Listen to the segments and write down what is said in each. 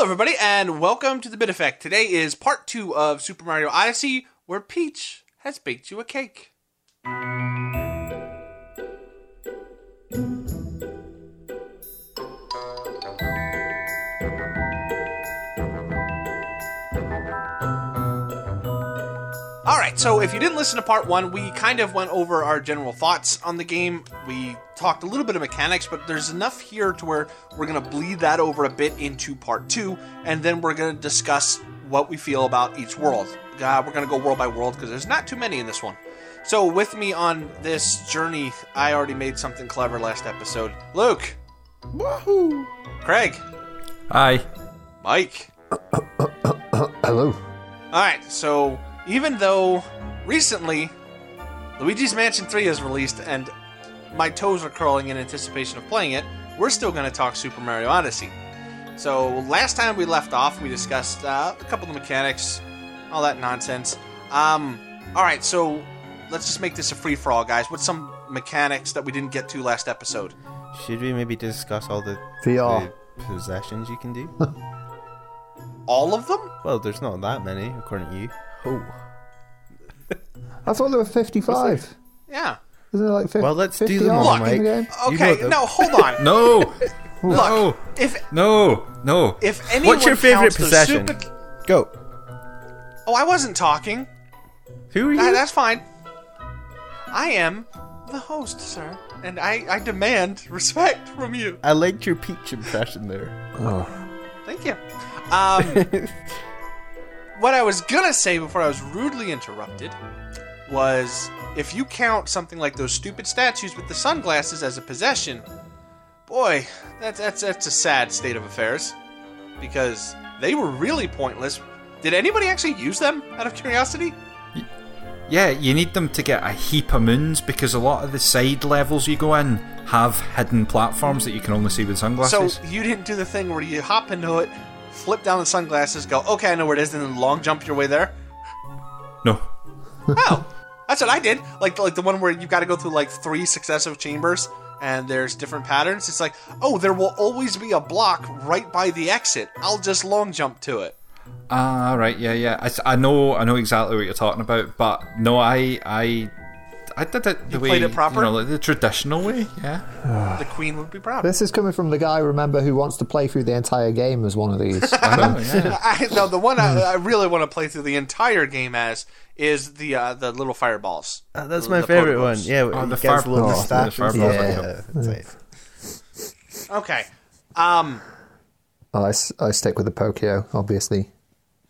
Hello, everybody, and welcome to the Bit Effect. Today is part two of Super Mario Odyssey, where Peach has baked you a cake. All right, so if you didn't listen to part one, we kind of went over our general thoughts on the game. We talked a little bit of mechanics, but there's enough here to where we're going to bleed that over a bit into part two, and then we're going to discuss what we feel about each world. Uh, we're going to go world by world because there's not too many in this one. So, with me on this journey, I already made something clever last episode. Luke, Woohoo! Craig, Hi. Mike. Hello. All right, so even though recently Luigi's Mansion 3 is released and my toes are curling in anticipation of playing it, we're still going to talk Super Mario Odyssey. So last time we left off, we discussed uh, a couple of the mechanics, all that nonsense. Um, all right, so let's just make this a free for all, guys. What's some mechanics that we didn't get to last episode? Should we maybe discuss all the, VR. the possessions you can do? All of them? well, there's not that many, according to you. Oh. I thought there were 55. Yeah. Isn't there like 50? Well, let's do 50 them odd all, in the Mike. game? You Okay, know no, hold on. No! Look, no! if No! No! if anyone What's your favorite counts the possession? Super- Go. Oh, I wasn't talking. Who are you? That's fine. I am the host, sir, and I, I demand respect from you. I liked your Peach impression there. Oh. Thank you. Um, what I was gonna say before I was rudely interrupted was if you count something like those stupid statues with the sunglasses as a possession, boy, that's that's that's a sad state of affairs because they were really pointless. Did anybody actually use them out of curiosity? Yeah, you need them to get a heap of moons because a lot of the side levels you go in have hidden platforms that you can only see with sunglasses. So you didn't do the thing where you hop into it, flip down the sunglasses, go, okay, I know where it is, and then long jump your way there. no. Oh, that's what I did. Like like the one where you've got to go through like three successive chambers, and there's different patterns. It's like, oh, there will always be a block right by the exit. I'll just long jump to it. Ah, right, yeah, yeah. I, I know, I know exactly what you're talking about, but no, I, I, I did it the You way played it proper? you know, like the traditional way. Yeah, The queen would be proud. This is coming from the guy, remember, who wants to play through the entire game as one of these. I know, yeah. I, no, the one I, I really want to play through the entire game as is the uh, the little fireballs. Uh, that's The- my the favorite Pokeballs. one. Yeah, Oh, the gets fire- little oh, the statues. fireballs, Yeah, okay. that's it. Okay. Um, I, s- I stick with the Pokio, obviously.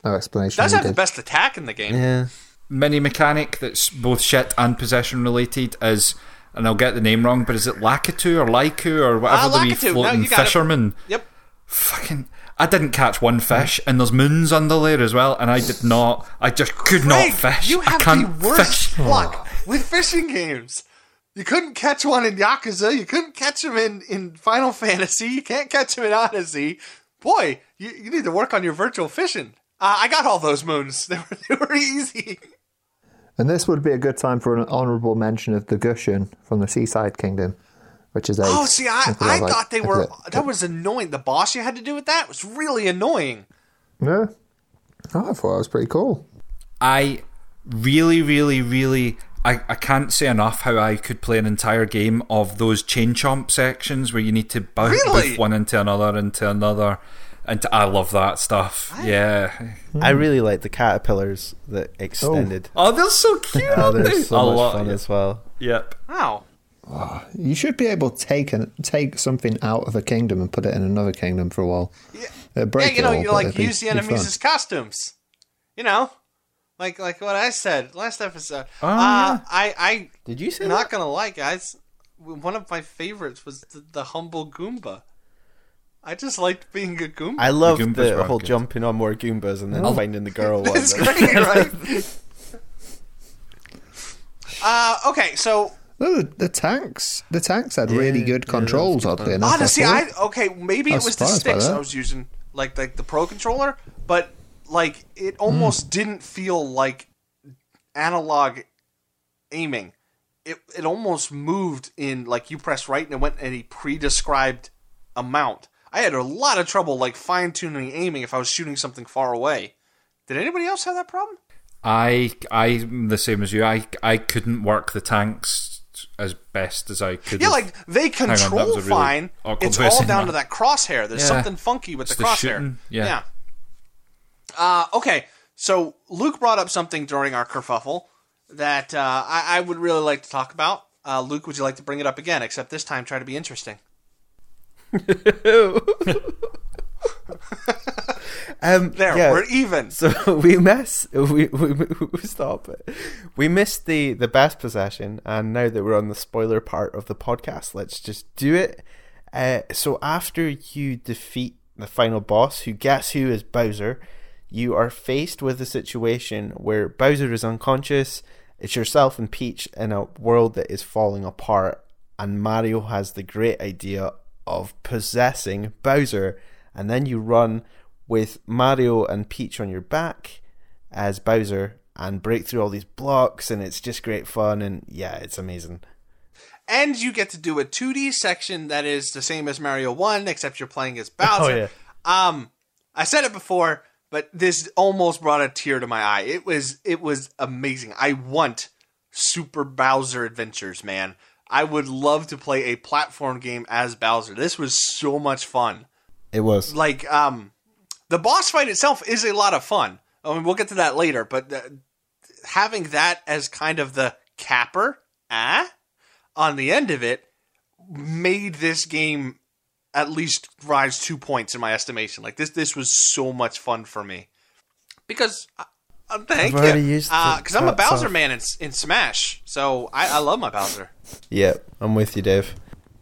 No explanation. does have the best attack in the game. Yeah. Mini mechanic that's both shit and possession related is, and I'll get the name wrong, but is it Lakitu or Laiku or whatever Ah, the wee. No, floating it. fisherman? Yep. Fucking. I didn't catch one fish, and there's moons under there as well, and I did not. I just could not fish. You I have can't the worst fish. luck with fishing games. You couldn't catch one in Yakuza. You couldn't catch them in, in Final Fantasy. You can't catch them in Odyssey. Boy, you, you need to work on your virtual fishing. Uh, I got all those moons. They were, they were easy. And this would be a good time for an honourable mention of the Gushen from the Seaside Kingdom, which is a. Oh, see, I, something I like- thought they were. a- That was annoying. The boss you had to do with that was really annoying. No. Oh, I thought it was pretty cool. I really, really, really. I, I can't say enough how I could play an entire game of those chain chomp sections where you need to bounce Really? one into another, into another. And I love that stuff. Yeah. I really like the caterpillars that extended. Oh, they're so cute. Oh, they're so I much love- fun as well. Yep. Wow. You should be able to take an, take something out of a kingdom and put it in another kingdom for a while. Yeah, Uh, break yeah you know, all, you like be- use the enemies as costumes. You know, like like what I said last episode. Oh, uh, yeah. I I Did you say not that? gonna lie, guys. One of my favorites was the, the humble Goomba. I just liked being a Goomba. I love Goombas the whole good. jumping on more Goombas and then Oh. finding the girl one. it's great, right? uh, okay, so No, the, the tanks, the tanks had really good controls. oddly enough, honestly, I thought. okay, maybe I it was was the sticks. I was using, like like the Pro controller, but like it almost Hmm. didn't feel like analog aiming. It it almost moved in like you press right and it went in a pre-described amount. I had a lot of trouble like fine tuning aiming if I was shooting something far away. Did anybody else have that problem? I I'm the same as you. I I couldn't work the tanks as best as I could. Yeah, have. like they control really fine. it's all down that. to that crosshair. There's Yeah. something funky with It's the the crosshair. shooting, yeah. Uh, okay, so Luke brought up something during our kerfuffle that uh, I, I would really like to talk about. Uh, Luke, would you like to bring it up again? Except this time, try to be interesting. Um, There, yeah. we're even. So we miss we, we, we stop it. We missed the the best possession, and now that we're on the spoiler part of the podcast, let's just do it. Uh, so after you defeat the final boss, who guess who is Bowser, you are faced with a situation where Bowser is unconscious. It's yourself and Peach in a world that is falling apart, and Mario has the great idea of possessing Bowser, and then you run with Mario and Peach on your back as Bowser and break through all these blocks, and it's just great fun, and yeah, it's amazing. and you get to do a 2D section that is the same as Mario 1, except you're playing as Bowser. Oh, yeah. Um, I said it before, but this almost brought a tear to my eye. It was it was amazing. I want Super Bowser Adventures, man. I would love to play a platform game as Bowser. This was so much fun. It was. Like um the boss fight itself is a lot of fun. I mean, we'll get to that later, but uh, having that as kind of the capper, ah, on the end of it made this game at least rise two points in my estimation. Like this, this was so much fun for me because. Uh, uh, thank I've already you. used the Because I'm a Bowser off. man in, in Smash, so I, I love my Bowser. Yeah, I'm with you, Dave.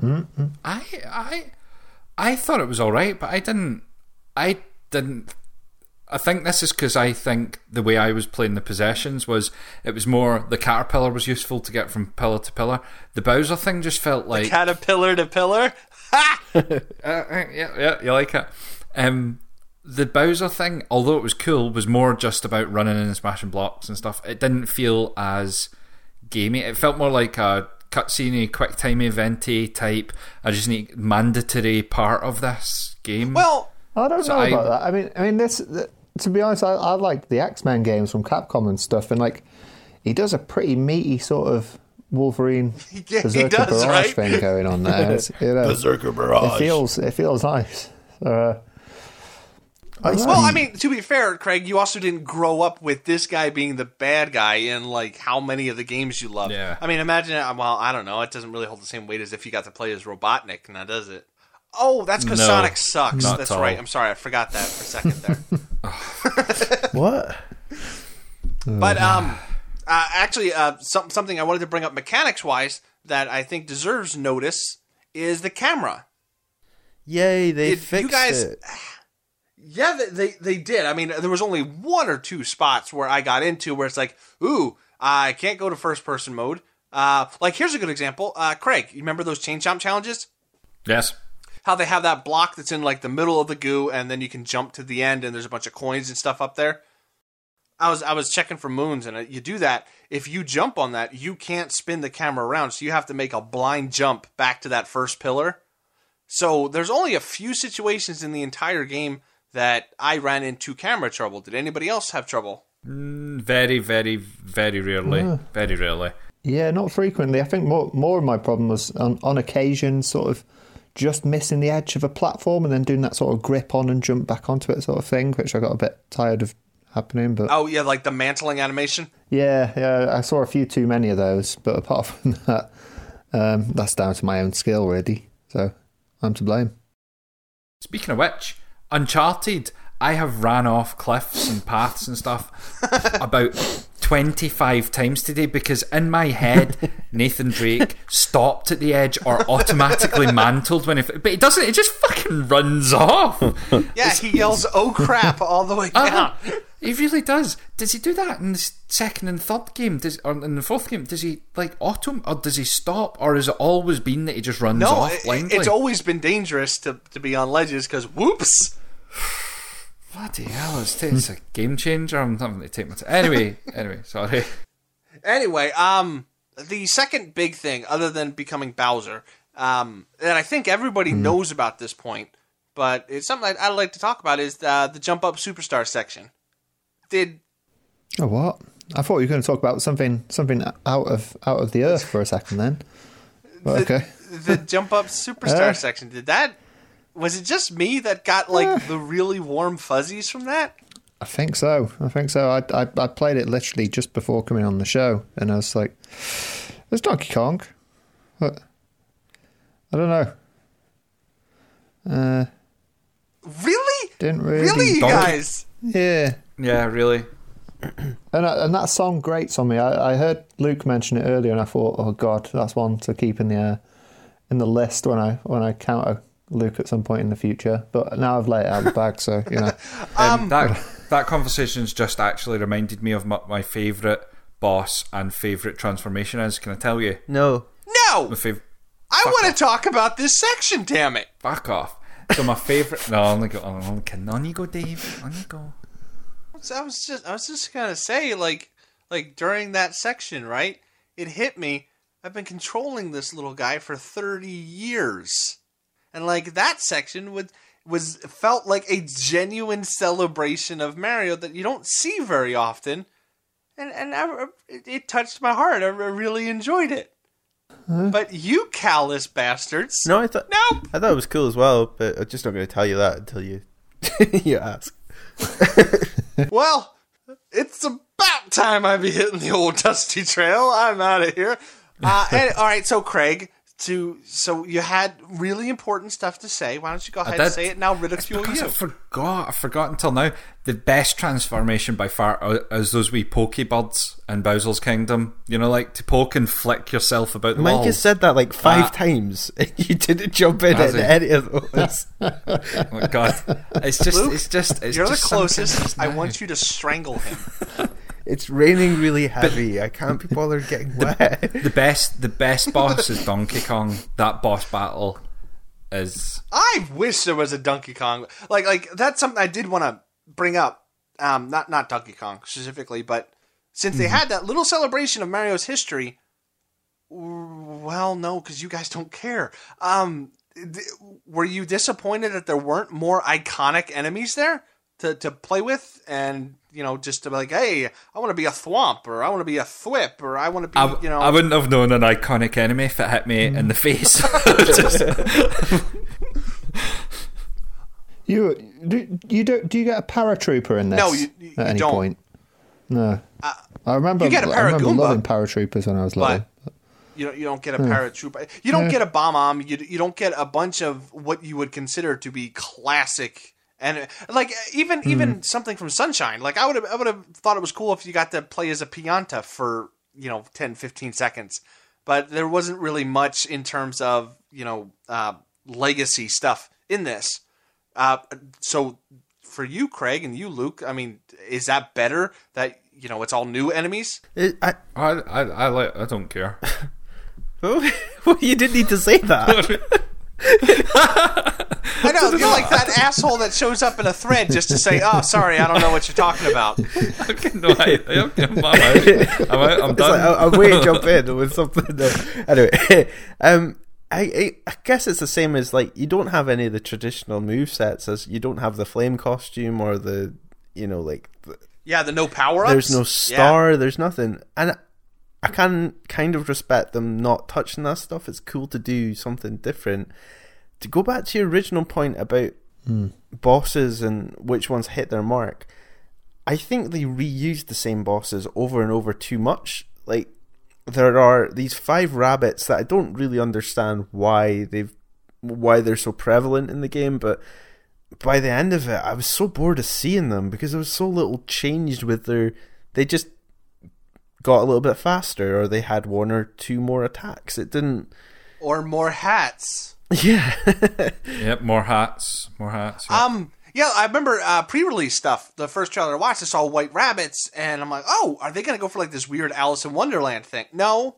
I I I thought it was all right, but I didn't. I didn't. I think this is because I think the way I was playing the possessions was it was more the caterpillar was useful to get from pillar to pillar. The Bowser thing just felt like Caterpillar to pillar. Ha! Uh, uh, yeah, yeah, you like it. Um, the Bowser thing, although it was cool, was more just about running and smashing blocks and stuff. It didn't feel as gamey. It felt more like a cutscene, quick time eventy type. I just need mandatory part of this game. Well, I don't So know I- about that. I mean, I mean, this. th- To be honest, I, I like the X Men games from Capcom and stuff, and like, he does a pretty meaty sort of Wolverine Yeah, Berserker does, Barrage right? thing going on there. It's, you know, Berserker Barrage. It feels it feels nice. Uh, I don't. Well, I mean, to be fair, Craig, you also didn't grow up with this guy being the bad guy in like how many of the games you love. Yeah. I mean, imagine. Well, I don't know. It doesn't really hold the same weight as if you got to play as Robotnik. Now, does it? Oh, that's because No, Sonic sucks. not That's at all. right. I'm sorry, I forgot that for a second there. What? but um, uh, actually, uh, some, something I wanted to bring up mechanics wise that I think deserves notice is the camera. Yay, they Did fixed you guys- it. Yeah, they, they they did. I mean, there was only one or two spots where I got into where it's like, ooh, I can't go to first person mode. Uh, like here's a good example. Uh, Craig, you remember those chain chomp challenges? yes, How they have that block that's in like the middle of the goo, and then you can jump to the end, and there's a bunch of coins and stuff up there. I was I was checking for moons, and uh, you do that. If you jump on that, you can't spin the camera around, so you have to make a blind jump back to that first pillar. So there's only a few situations in the entire game that I ran into camera trouble. Did anybody else have trouble? very, very, very rarely. Very rarely. Yeah, not frequently. I think more more of my problem was on, on occasion sort of just missing the edge of a platform and then doing that sort of grip on and jump back onto it sort of thing, which I got a bit tired of happening. But Oh yeah, like the mantling animation. yeah, yeah, I saw a few too many of those. But apart from that, um, that's down to my own skill, really. So I'm to blame. Speaking of which, Uncharted, I have ran off cliffs and paths and stuff about 25 times today because in my head, Nathan Drake stopped at the edge or automatically mantled when it. But it doesn't, it just fucking runs off. Yeah, he yells "Oh crap!" all the way down. Uh-huh. He really does. Does he do that in the second and third game? Does or in the fourth game? Does he like auto or does he stop or has it always been that he just runs No, off it- it's always been dangerous to, to be on ledges because whoops. Bloody hell! It's, it's a game changer. I'm having to take my time. Anyway, anyway, sorry. Anyway, um, the second big thing, other than becoming Bowser, um, that I think everybody knows about this point, but it's something I'd, I'd like to talk about. Is uh, the jump up superstar section? Did Oh, what? I thought you were going to talk about something something out of out of the earth for a second. Then, Well, okay. the jump up superstar Uh. section? Did that? Was it just me that got like the really warm fuzzies from that? I think so. I think so. I, I I played it literally just before coming on the show, and I was like, "There's Donkey Kong." What? I don't know. Uh, Really? didn't really. Really, you Donkey- guys? Yeah. Yeah, really. And I, and that song grates on me. I, I heard Luke mention it earlier, and I thought, "Oh God, that's one to keep in the uh, in the list when I when I counter Luke at some point in the future." But now I've let it out of the bag, so you know. Um, that that conversation's just actually reminded me of my, my favourite boss and favourite transformation is. Can I tell you? No. No, My fav- I want to talk about this section. Damn it! Fuck off. So my favourite. No, on you go. On, you go, Dave. On you go. I was just I was just gonna say like like during that section, right? It hit me. I've been controlling this little guy for thirty years, and like that section would was felt like a genuine celebration of Mario that you don't see very often, and and I, it touched my heart. I really enjoyed it. But you callous bastards! No, I thought Nope. I thought it was cool as well, but I'm just not going to tell you that until you you ask. Well, it's about time I be hitting the old dusty trail. I'm out of here. Uh, and, all right, so Craig, to so you had really important stuff to say. Why don't you go ahead and say it now? Ridicule Because you. I forgot. I forgot until now. The best transformation by far is those wee Pokebuds in Bowser's Kingdom. You know, like to poke and flick yourself about the Mike walls. has said that like five Ah. times. you didn't jump in Has at any of those. Oh my god! It's just, Luke, it's just, it's You're the just sinking closest. I want you to strangle him. it's raining really heavy. I can't be bothered getting wet. The best, the best boss is Donkey Kong. That boss battle is I wish there was a Donkey Kong. Like, like that's something I did want to bring up. Um, not not Donkey Kong specifically, but since they had that little celebration of Mario's history. Well, no, because you guys don't care. Um, th- were you disappointed that there weren't more iconic enemies there to, to play with, and you know, just to be like, hey, I want to be a thwomp, or I want to be a thwip, or I want to be, I, you know, I wouldn't have known an iconic enemy if it hit me in the face. Just- You do you do do you get a paratrooper in this? No, you- you at any don't. point. No, uh, I remember. you get a I remember Paragoomba, loving paratroopers when I was little. you don't you don't get a paratrooper. You don't get a bomb bomb. You you don't get a bunch of what you would consider to be classic. And like even even something from Sunshine, like I would have I would have thought it was cool if you got to play as a Pianta for you know 10, 15 seconds, but there wasn't really much in terms of you know uh, legacy stuff in this. Uh, so for you, Craig, and you, Luke, I mean, is that better that you know it's all new enemies? It- I, I, I, I like. I don't care. well, you didn't need to say that. I know you're like that asshole that shows up in a thread just to say, "Oh, sorry, I don't know what you're talking about." okay, no, I, I, I'm, out. I'm. I'm done. like, I, I'm waiting to jump in with something. That, anyway, um, I, I I guess it's the same as like you don't have any of the traditional move sets as you don't have the flame costume or the you know like the, Yeah, the no power ups. there's no star, there's nothing, and I can kind of respect them not touching that stuff. It's cool to do something different. To go back to your original point about hmm. bosses and which ones hit their mark, I think they reused the same bosses over and over too much. Like there are these five rabbits that I don't really understand why they've why they're so prevalent in the game, but by the end of it, I was so bored of seeing them because there was so little changed with their. They just got a little bit faster, or they had one or two more attacks. It didn't. or more hats. Yeah, Yep, more hats, more hats. yeah. Um, yeah, I remember uh, pre-release stuff. The first trailer I watched, I saw white rabbits, and I'm like, "Oh, are they gonna go for like this weird Alice in Wonderland thing?" No,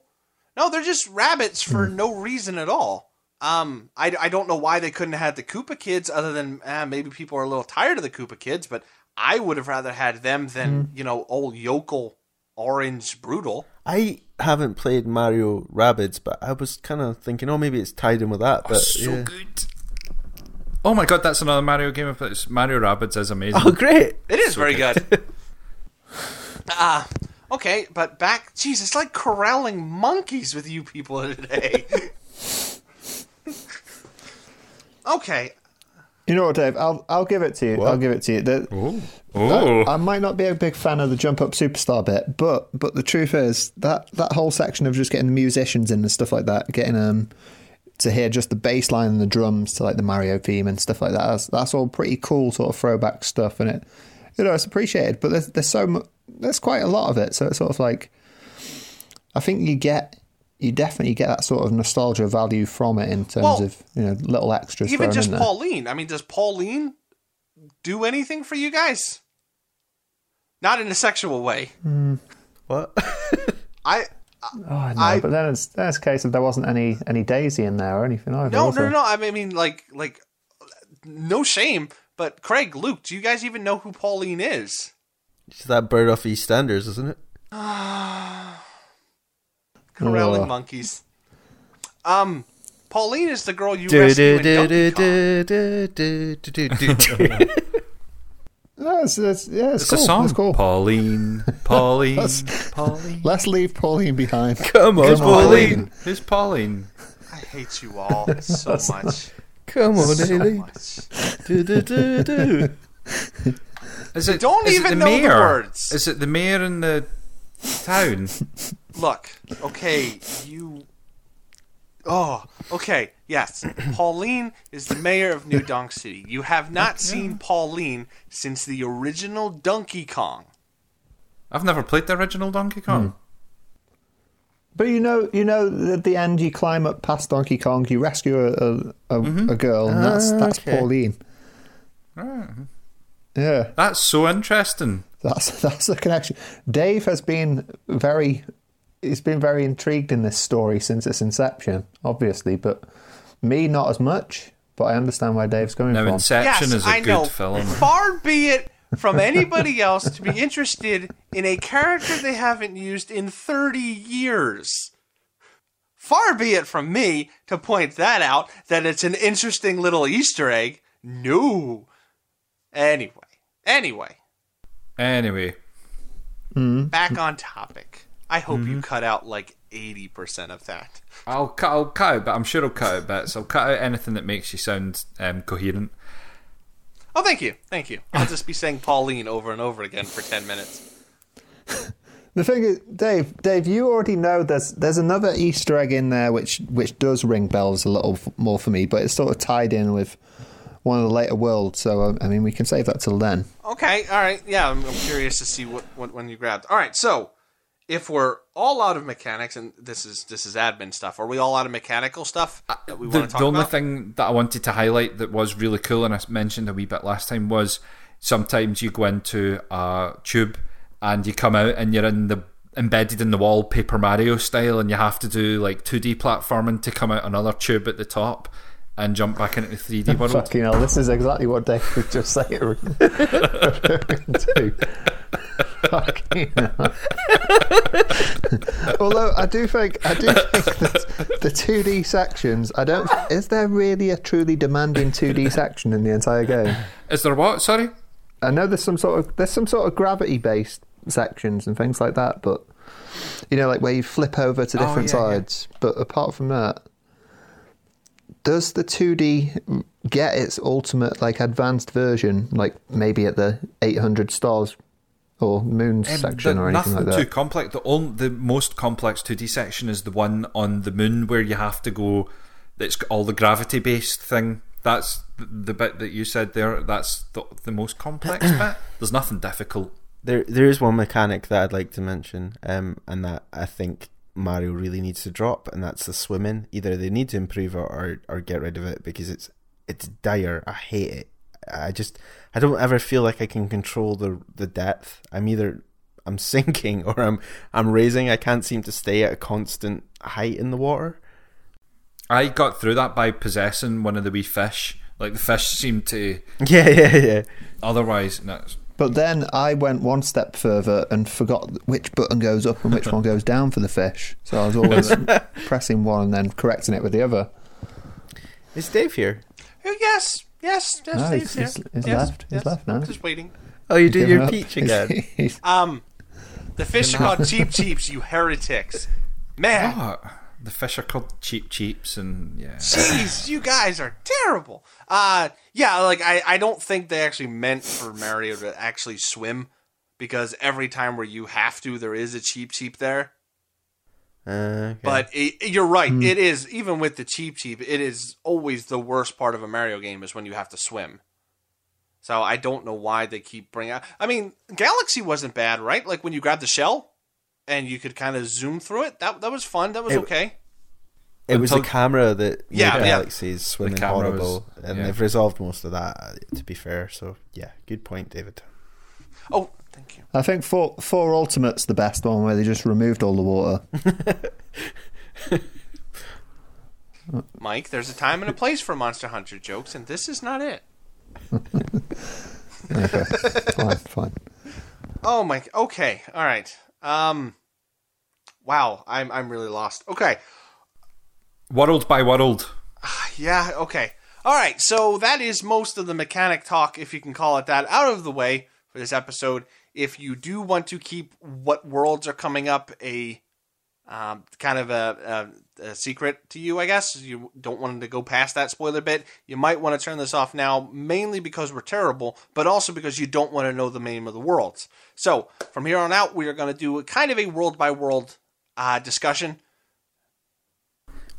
no, they're just rabbits for no reason at all. Um, I, I don't know why they couldn't have had the Koopa kids, other than eh, maybe people are a little tired of the Koopa kids. But I would have rather had them than you know old yokel orange brutal. I haven't played Mario Rabbids, but I was kind of thinking, oh, maybe it's tied in with that. But so yeah. good. Oh my god, that's another Mario game. It's Mario Rabbids is amazing. Oh, great! It is very good. Ah, okay, but back. Jeez, it's like corralling monkeys with you people today. okay, You know what, Dave? I'll I'll give it to you. I'll give it to you. The, Oh, oh. I might not be a big fan of the jump up superstar bit, but but the truth is that that whole section of just getting the musicians in and stuff like that, getting um to hear just the bass line and the drums to like the Mario theme and stuff like that. That's, that's all pretty cool sort of throwback stuff, and it you know it's appreciated. But there's there's so mu- there's quite a lot of it, so it's sort of like I think you get. You definitely get that sort of nostalgia value from it in terms Well, of you know little extras. even just in there. Pauline. I mean, does Pauline do anything for you guys? Not in a sexual way. Hmm. What? I Oh, no, I- but then it's then it's a case of there wasn't any any Daisy in there or anything either. no no no no. I mean, like like no shame. But Craig, Luke, do you guys even know who Pauline is? It's that bird off EastEnders, isn't it? Corralling Ugh. monkeys. Um, Pauline is the girl you Do, rescue do, in do, Donkey do, Kong. No, it's, it's, yeah, it's, It's cool. a song. It's cool. Pauline, Pauline, That's- Pauline. Let's leave Pauline behind. Come on, Come on, Pauline. Who's Pauline? I hate you all so much. Come on, so Aileen. much. Do, do, do, do. Is it? Don't is it even the know the words. Is it the mayor in the town? Look, okay, you. Oh, okay, yes. Pauline is the mayor of New Donk City. You have not seen Pauline since the original Donkey Kong. I've never played the original Donkey Kong. Hmm. But you know, you know, at the end, you climb up past Donkey Kong, you rescue a a, a, mm-hmm. a girl, and ah, that's Ah, that's okay. Pauline. Ah. Yeah, That's so interesting. That's that's the connection. Dave has been very, he's been very intrigued in this story since its inception, obviously, but me not as much. But I understand where Dave's coming Now, from. Inception yes, is a I good know. film. Far be it from anybody else to be interested in a character they haven't used in 30 years. Far be it from me to point that out that it's an interesting little Easter egg. No. Anyway, anyway, Anyway, back on topic. I hope Mm-hmm. you cut out like 80% of that. I'll cut. I'll cut out, but I'm sure I'll cut out bits. I'll cut out anything that makes you sound um, coherent. Oh, thank you. Thank you. I'll just be saying Pauline over and over again for 10 minutes. The thing is, Dave, Dave, you already know there's there's another Easter egg in there which which does ring bells a little f- more for me, but it's sort of tied in with one of the later worlds. So uh, I mean, we can save that till then. Okay, all right. Yeah, I'm, I'm curious to see what, what when you grabbed. All right, so if we're all out of mechanics, and this is this is admin stuff, are we all out of mechanical stuff that we Uh, the, want to talk the only about? thing that I wanted to highlight that was really cool, and I mentioned a wee bit last time, was sometimes you go into a tube and you come out and you're in the embedded in the wall Paper Mario style, and you have to do like 2D platforming to come out another tube at the top and jump back into the 3D world. Fucking hell, this is exactly what Dave was just saying. Fucking. Although I do think I do think that the two D sections. I don't. Is there really a truly demanding two D section in the entire game? Is there what? Sorry. I know there's some sort of there's some sort of gravity based sections and things like that, but you know, like where you flip over to Oh, different yeah, yeah. sides. But apart from that, does the 2D get its ultimate like advanced version, like maybe at the 800 stars or moons Um, section the- or anything nothing like too complex. The only, the most complex 2D section is the one on the moon where you have to go. It's got all the gravity based thing. That's the, the bit that you said there. That's the, the most complex bit. There's nothing difficult. There, there is one mechanic that I'd like to mention, um, and that I think Mario really needs to drop, and that's the swimming. Either they need to improve it or, or get rid of it because it's it's dire. I hate it. I just I don't ever feel like I can control the the depth. I'm either I'm sinking or I'm I'm raising. I can't seem to stay at a constant height in the water. I got through that by possessing one of the wee fish. Like the fish seemed to. Yeah, yeah, yeah. Otherwise, no, But then I went one step further and forgot which button goes up and which one goes down for the fish. So I was always pressing one and then correcting it with the other. Is Dave here? Oh, yes, Yes, yes, No, Dave's he's- here. he's- he's yes, left. He's left now. I'm just waiting. Oh, you do Giving your up. peach again. Um, the fish are called Cheep Cheeps, you heretics. Man, Oh, the fish are called Cheep Cheeps, and yeah. jeez, you guys are terrible. Uh, yeah, like I, I don't think they actually meant for Mario to actually swim, because every time where you have to, there is a Cheep Cheep there. Uh, okay. But it, you're right. It is even with the Cheep Cheep. It is always the worst part of a Mario game is when you have to swim. So I don't know why they keep bringing. out... I mean, Galaxy wasn't bad, right? Like when you grab the shell and you could kind of zoom through it. That that was fun. That was It- okay. it was the camera that Yeah, made yeah. Galaxy's swimming camera was- horrible, and yeah. they've resolved most of that. uh, To be fair, so yeah, good point, David. Oh, thank you. I think four four ultimate's the best one where they just removed all the water. Mike, there's a time and a place for Monster Hunter jokes, and this is not it. Okay, fine, fine. Oh my. Okay. All right. Um. Wow. I'm I'm really lost. Okay. World by world. Yeah, okay. All right, so that is most of the mechanic talk, if you can call it that, out of the way for this episode. If you do want to keep what worlds are coming up a um, kind of a, a, a secret to you, I guess, you don't want to go past that spoiler bit, you might want to turn this off now, mainly because we're terrible, but also because you don't want to know the name of the worlds. So, from here on out, we are going to do a kind of a world by world uh, discussion.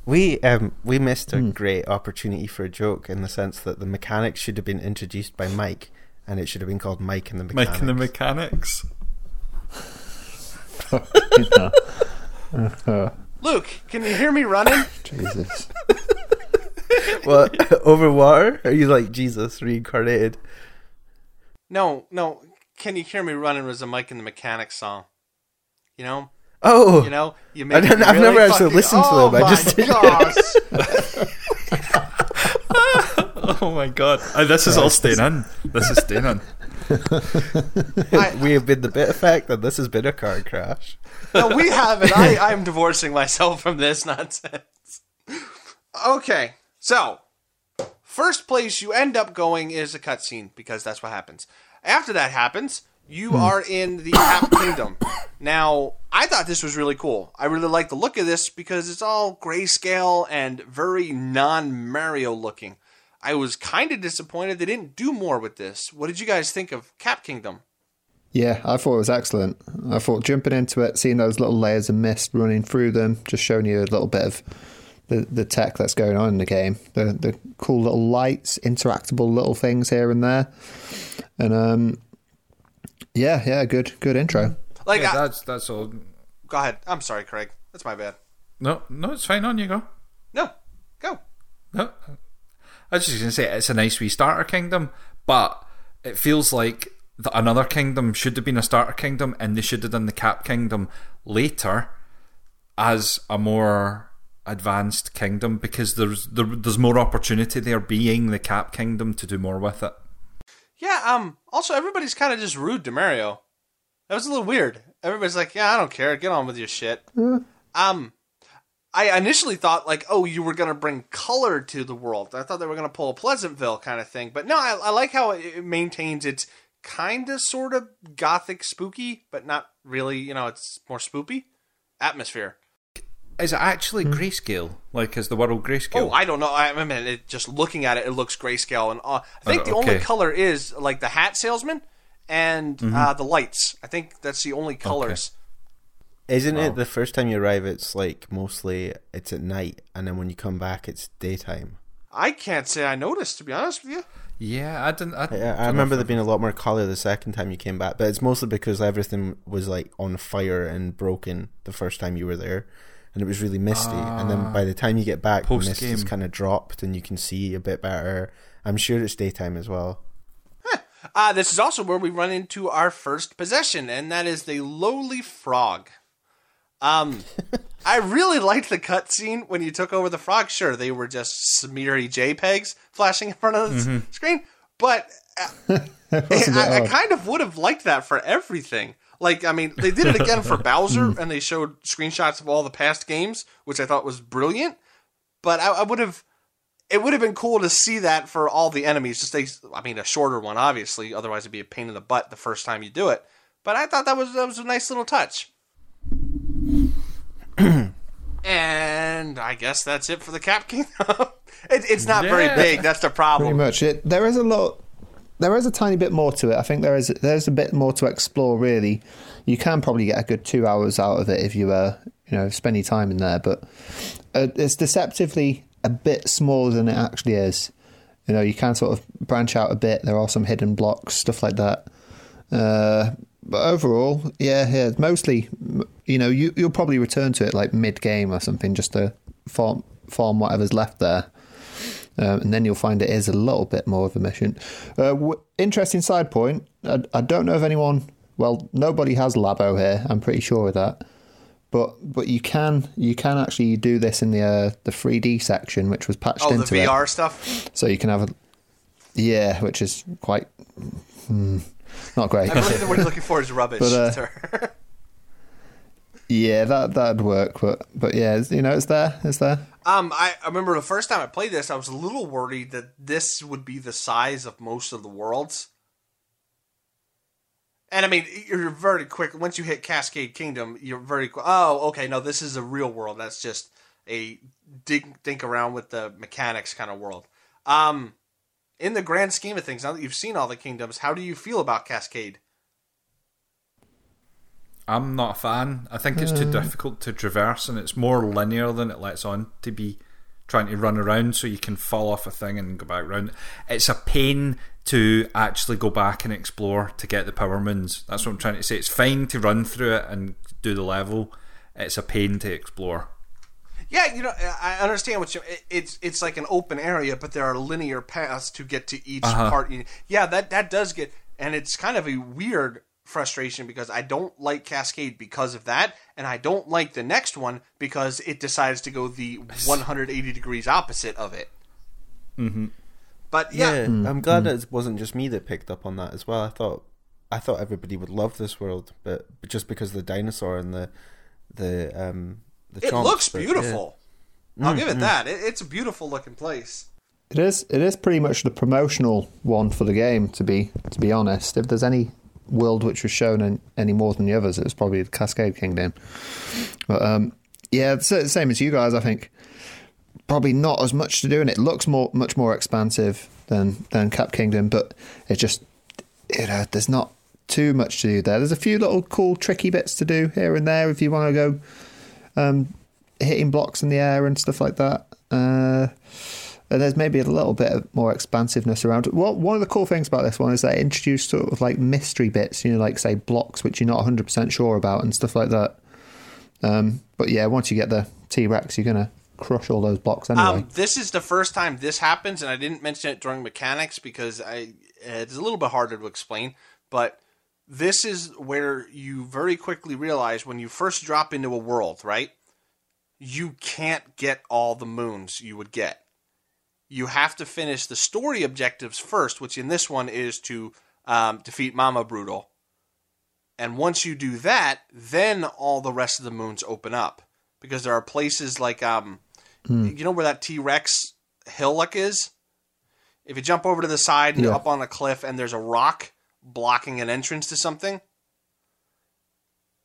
We um we missed a great opportunity for a joke in the sense that the mechanics should have been introduced by Mike, and it should have been called Mike and the Mechanics. Making the mechanics. Luke, can you hear me running? Jesus. what over water? Are you like Jesus reincarnated? No, no. Can you hear me running was a Mike and the Mechanics song. You know, Oh, you know, you make. I have really never actually fucking- listened to oh them, I oh my just- gosh. Oh my god. Uh, this is all staying in. This is staying in. We have been the bit effect, and this has been a car crash. no, we haven't. I, I'm divorcing myself from this nonsense. Okay, so first place you end up going is a cutscene because that's what happens. After that happens, you are in the Cap Kingdom. Now, I thought this was really cool. I really like the look of this because it's all grayscale and very non Mario looking. I was kind of disappointed they didn't do more with this. What did you guys think of Cap Kingdom? Yeah, I thought it was excellent. I thought jumping into it, seeing those little layers of mist running through them, just showing you a little bit of the, the tech that's going on in the game. The the cool little lights, interactable little things here and there, and um, yeah, yeah, good good intro. Like, Yeah, I- that's that's all. go ahead. I'm sorry, Craig. That's my bad. No, no, it's fine. On you go. No, go. No, I was just gonna say it's a nice wee starter kingdom, but it feels like the, another kingdom should have been a starter kingdom, and they should have done the cap kingdom later as a more advanced kingdom because there's there, there's more opportunity there being the cap kingdom to do more with it. Yeah, um, also, everybody's kind of just rude to Mario. That was a little weird. Everybody's like, yeah, I don't care. Get on with your shit. Um, I initially thought, like, oh, you were going to bring color to the world. I thought they were going to pull a Pleasantville kind of thing. But no, I, I like how it maintains its kind of, sort of gothic spooky, but not really, you know, it's more spoopy atmosphere. Is it actually grayscale? Like, is the world grayscale? Oh, I don't know. I, I mean, it, just looking at it, it looks grayscale, and uh, I think Uh, the only color is like the hat salesman and Mm-hmm. uh, the lights. I think that's the only colors. Isn't Wow. it the first time you arrive? It's like mostly it's at night, and then when you come back, it's daytime. I can't say I noticed, to be honest with you. yeah, I didn't. I, I, don't I remember there being a lot more color the second time you came back, but it's mostly because everything was like on fire and broken the first time you were there, and it was really misty. and then by the time you get back, the mist Post-game. has kind of dropped, and you can see a bit better. I'm sure it's daytime as well. Uh, this is also where we run into our first possession, and that is the lowly frog. Um, I really liked the cutscene when you took over the frog. Sure, they were just smeary JPEGs flashing in front of the s- screen, but uh, I, I kind of would have liked that for everything. Like, I mean, they did it again for Bowser, and they showed screenshots of all the past games, which I thought was brilliant. But I, I would have, it would have been cool to see that for all the enemies. Just a, I mean, a shorter one, obviously. Otherwise, it'd be a pain in the butt the first time you do it. But I thought that was that was a nice little touch. and I guess that's it for the Cap Kingdom. it, it's not very big. That's the problem. Pretty much. It there is a lot. There is a tiny bit more to it. I think there is there's a bit more to explore. Really, you can probably get a good two hours out of it if you uh you know spend your time in there. But uh, it's deceptively a bit smaller than it actually is. You know, you can sort of branch out a bit. There are some hidden blocks, stuff like that. Uh, but overall, yeah, yeah, it's mostly, you know, you you'll probably return to it like mid game or something, just to farm farm whatever's left there. Um, and then you'll find it is a little bit more of a mission. Uh, w- interesting side point. I, I don't know if anyone. Well, nobody has Labo here. I'm pretty sure of that. But but you can you can actually do this in the uh, the 3D section, which was patched Oh, the into it. VR stuff. So you can have a yeah, which is quite hmm, not great. I believe what you're looking for is rubbish. But, uh. yeah, that that'd work. But but yeah, you know, it's there. It's there. Um, I, I remember the first time I played this, I was a little worried that this would be the size of most of the worlds. And I mean, you're very quick once you hit Cascade Kingdom. You're very qu- oh, okay, no, this is a real world. That's just a dig think around with the mechanics kind of world. Um, in the grand scheme of things, now that you've seen all the kingdoms, how do you feel about Cascade? I'm not a fan. I think it's too difficult to traverse, and it's more linear than it lets on to be. Trying to run around so you can fall off a thing and go back round. It's a pain to actually go back and explore to get the power moons. That's what I'm trying to say. It's fine to run through it and do the level. It's a pain to explore. Yeah, you know, I I understand what you. It's it's like an open area, but there are linear paths to get to each Uh-huh. part. Yeah, that that does get, and it's kind of a weird frustration because I don't like Cascade because of that, and I don't like the next one because it decides to go the 180 degrees opposite of it. Mm-hmm. But yeah, Yeah, I'm glad that it wasn't just me that picked up on that as well. I thought I thought everybody would love this world, but but just because of the dinosaur and the the um the it chomps, looks but, yeah. beautiful. I'll give it that. It, it's a beautiful looking place. It is. It is pretty much the promotional one for the game. To be to be honest, if there's any world which was shown in, any more than the others, it was probably the Cascade Kingdom. But um, yeah, same as you guys. I think probably not as much to do, and it looks more much more expansive than than Cap Kingdom. But it just you know, there's not too much to do there. There's a few little cool tricky bits to do here and there if you want to go um, hitting blocks in the air and stuff like that. Uh, and there's maybe a little bit more expansiveness around it. Well, one of the cool things about this one is they introduced sort of like mystery bits, you know, like say blocks which you're not 100% sure about and stuff like that. Um, but yeah, once you get the T Rex, you're going to crush all those blocks anyway. Um, this is the first time this happens, and I didn't mention it during mechanics because I it's a little bit harder to explain. But this is where you very quickly realize when you first drop into a world, right? You can't get all the moons you would get. You have to finish the story objectives first, which in this one is to um, defeat Mama Brutal. And once you do that, then all the rest of the moons open up because there are places like um, you know where that T Rex hillock is? If you jump over to the side and Yeah. up on a cliff and there's a rock blocking an entrance to something,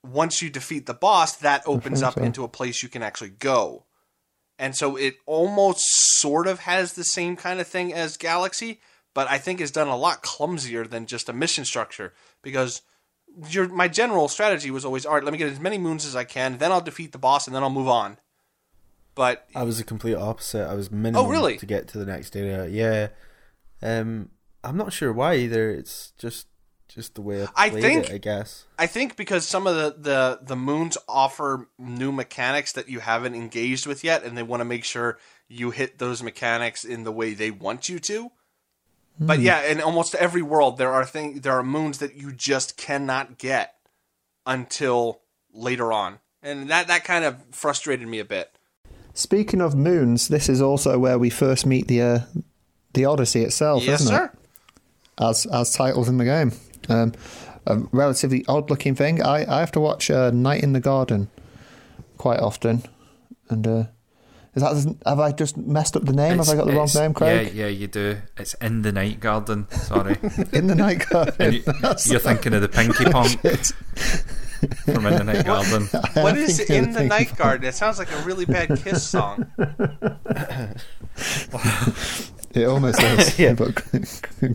once you defeat the boss, that opens up so. into a place you can actually go. And so it almost sort of has the same kind of thing as Galaxy, but I think is done a lot clumsier than just a mission structure because your my general strategy was always all right, let me get as many moons as I can, then I'll defeat the boss and then I'll move on. But I was the complete opposite. I was minimum Oh, really? to get to the next area. Yeah. Um I'm not sure why either. It's just just the way I I think- it, I guess. I think because some of the, the, the moons offer new mechanics that you haven't engaged with yet, and they want to make sure you hit those mechanics in the way they want you to. But yeah, in almost every world, there are thing there are moons that you just cannot get until later on, and that that kind of frustrated me a bit. Speaking of moons, this is also where we first meet the uh, the Odyssey itself, yes, isn't sir. it? As as titled in the game. Um, a relatively odd looking thing. I, I have to watch uh, Night in the Garden quite often, and uh, Is that have I just messed up the name? It's- have I got the wrong name, Craig? Yeah, yeah, you do. It's in the night garden. Sorry, In the night garden. you, you're thinking of the Pinky Ponk from In the Night Garden. What is in of the night garden? It sounds like a really bad Kiss song. It almost is. Yeah. But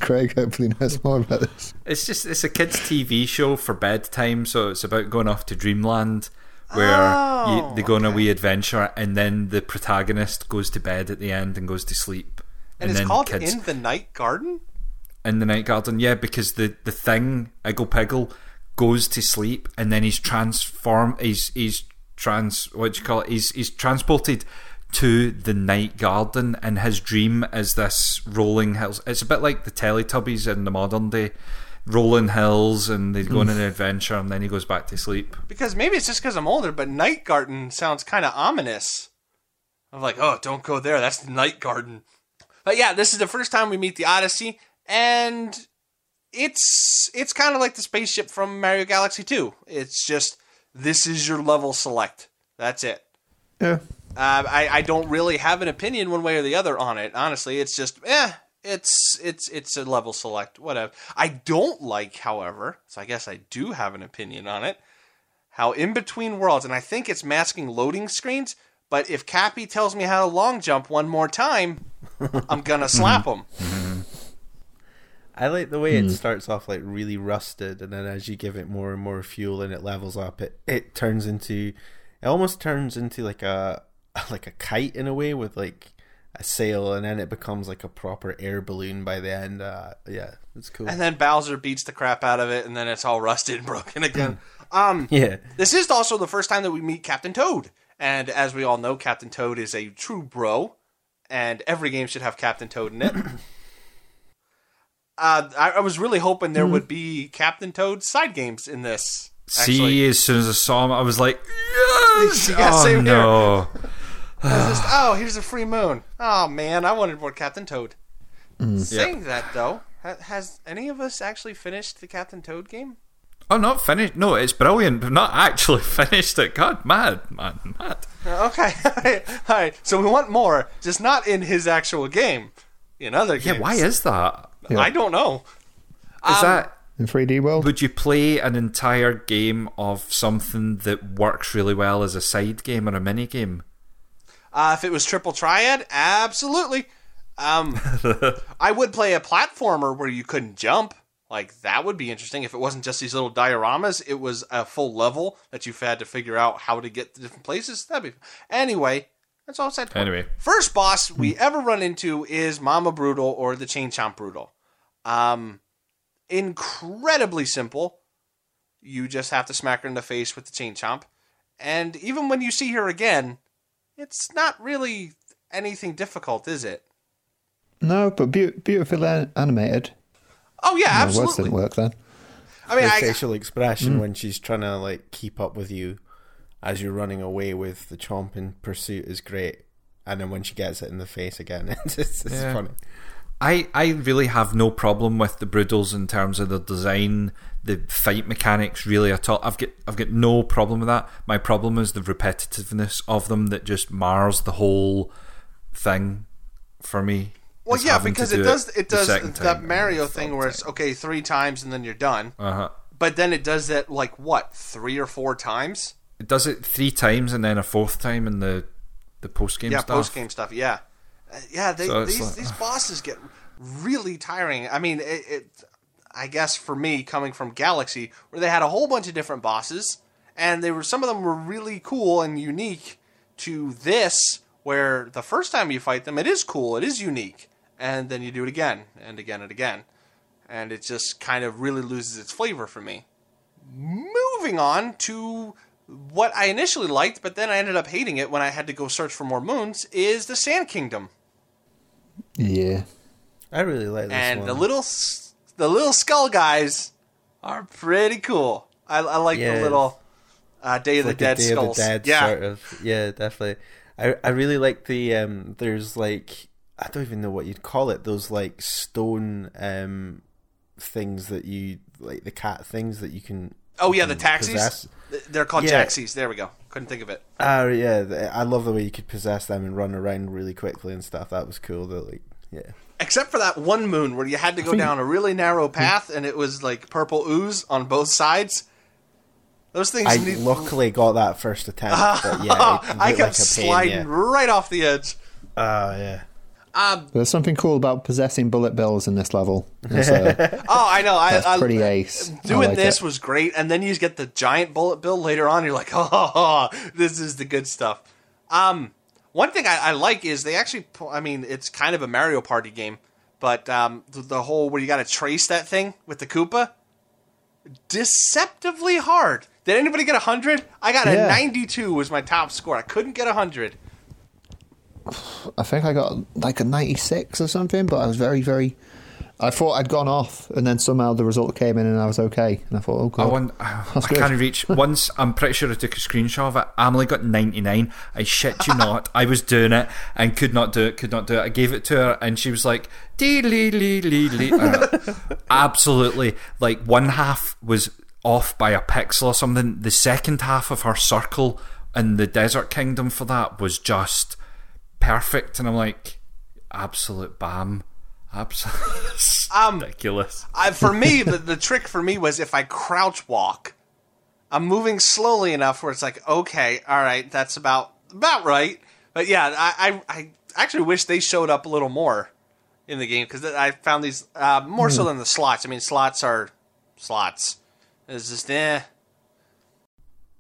Craig hopefully knows more about this. It's just it's a kids' TV show for bedtime, so it's about going off to dreamland where Oh, you, they go on a wee adventure, and then the protagonist goes to bed at the end and goes to sleep. And, it's then called kids In the Night Garden? in the night garden. Yeah, because the the thing Iggle Piggle goes to sleep, and then he's transformed. He's he's trans. What do you call it? He's he's transported to the night garden, and his dream is this rolling hills. It's a bit like the Teletubbies in the modern day. Rolling hills, and they go on an adventure, and then he goes back to sleep. Because maybe it's just because I'm older, but Night Garden sounds kind of ominous. I'm like, oh, don't go there. That's the Night Garden. But yeah, this is the first time we meet the Odyssey, and it's it's kind of like the spaceship from Mario Galaxy 2. It's just this is your level select. That's it. Yeah. Uh, I, I don't really have an opinion one way or the other on it. Honestly, it's just eh, it's it's it's a level select, whatever. I don't like, however, so I guess I do have an opinion on it. How in between worlds, and I think it's masking loading screens. But if Cappy tells me how to long jump one more time, I'm gonna slap him. I like the way it starts off like really rusted, and then as you give it more and more fuel and it levels up, it it turns into, it almost turns into like a like a kite in a way with like a sail, and then it becomes like a proper air balloon by the end. Uh, yeah, it's cool. And then Bowser beats the crap out of it, and then it's all rusted and broken again. Um, yeah, This is also the first time that we meet Captain Toad. And as we all know, Captain Toad is a true bro, and every game should have Captain Toad in it. uh, I, I was really hoping there would be Captain Toad side games in this. See, as soon as I saw him, I was like, yes! Yeah, oh same here. no! It was just, oh, here's a free moon. Oh man, I wanted more Captain Toad. Saying that though, ha- has any of us actually finished the Captain Toad game? Oh, not finished. No, it's brilliant, but not actually finished it. God, mad, mad, mad. Okay, all right. So we want more, just not in his actual game. In other games. Yeah, why is that? I don't know. Is Um, that In 3D world. would you play an entire game of something that works really well as a side game or a mini game? Uh, if it was triple triad, absolutely. Um, I would play a platformer where you couldn't jump. Like that would be interesting. If it wasn't just these little dioramas, it was a full level that you've had to figure out how to get to different places. That'd be anyway. That's all said. Anyway. first boss we ever run into is Mama Brutal or the Chain Chomp Brutal. Um, incredibly simple. You just have to smack her in the face with the Chain Chomp, and even when you see her again, it's not really anything difficult, is it? No, but beau- beautifully an- animated. Oh yeah, My words didn't work then. I mean, her I, facial expression mm. when she's trying to like keep up with you as you're running away with the chomp in pursuit is great. And then when she gets it in the face again, it's, it's, it's Yeah. funny. I, I really have no problem with the Broodals in terms of the design, the fight mechanics really at all. I've got I've got no problem with that. My problem is the repetitiveness of them that just mars the whole thing for me. well, yeah, because do it does the it does that Mario thing where it's okay three times and then you're done. Uh-huh. But then it does that like what three or four times? It does it three times and then a fourth time in the the post game stuff. yeah, post game stuff. Yeah, Uh, yeah. They, So these like- these bosses get really tiring. I mean, it, it. I guess for me, coming from Galaxy, where they had a whole bunch of different bosses, and they were some of them were really cool and unique. To this, where the first time you fight them, it is cool, it is unique, and then you do it again and again and again, and it just kind of really loses its flavor for me. Moving on to what I initially liked, but then I ended up hating it when I had to go search for more moons, is the Sand Kingdom. Yeah. I really like this and one. the little s- the little skull guys are pretty cool. I, I like Yeah. the little uh, Day of like the Dead a Day skulls. of the Dead yeah, sort of. Yeah, definitely. I I really like the um. There's like I don't even know what you'd call it. Those like stone um things that you like the cat things that you can Oh yeah, the taxis. Possess- They're called Yeah. Jaxis. There we go. Couldn't think of it. Ah, yeah. I love the way you could possess them and run around really quickly and stuff. That was cool. Though, like, yeah. Except for that one moon where you had to go down a really narrow path and it was like purple ooze on both sides. Those things I need. luckily got that first attempt, but yeah, I kept like a pain, sliding yeah. right off the edge. Ah, yeah. Um, There's something cool about possessing bullet bills in this level. It's, uh, oh, I know. I, that's I, pretty ace. I Doing like this it. was great, and then you get the giant bullet bill later on. You're like, oh, this is the good stuff. Um, one thing I, I like is they actually. I mean, it's kind of a Mario Party game, but um, the, the whole where you got to trace that thing with the Koopa, deceptively hard. Did anybody get hundred? I got a 92 was my top score. I couldn't get hundred. I think I got like a 96 or something, but I was very, very. I thought I'd gone off, and then somehow the result came in, and I was okay. And I thought, oh god, I, want, I can't reach. Once, I'm pretty sure I took a screenshot of it. Emily got 99. I shit you not. I was doing it and could not do it, could not do it. I gave it to her and she was like, dee lee lee lee lee. Absolutely. Like, one half was off by a pixel or something. The second half of her circle in the Desert Kingdom for that was just perfect. And I'm like, absolute bam. Absolutely Um, ridiculous. I, for me, the, the trick for me was if I crouch walk, I'm moving slowly enough where it's like, okay, all right, that's about about right. But yeah, I, I, I actually wish they showed up a little more in the game because I found these uh, more so than the slots. I mean, slots are slots. It's just eh.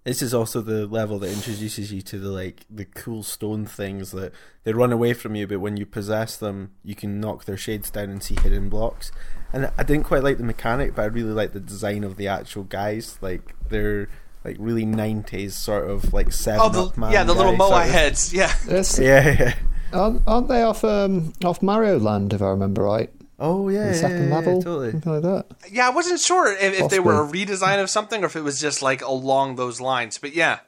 This is also the level that introduces you to the like the cool stone things that they run away from you, but when you possess them, you can knock their shades down and see hidden blocks. And I didn't quite like the mechanic, but I really like the design of the actual guys. Like they're like really nineties sort of like seven Oh, the, up man. yeah, the little guy moai sort of- heads. Yeah. Yeah, yeah. aren't, aren't they off um, off Mario Land, if I remember right? Oh yeah, The yeah, second yeah, level, totally. something like that. Yeah, I wasn't sure if, if they were a redesign of something or if it was just like along those lines. But yeah.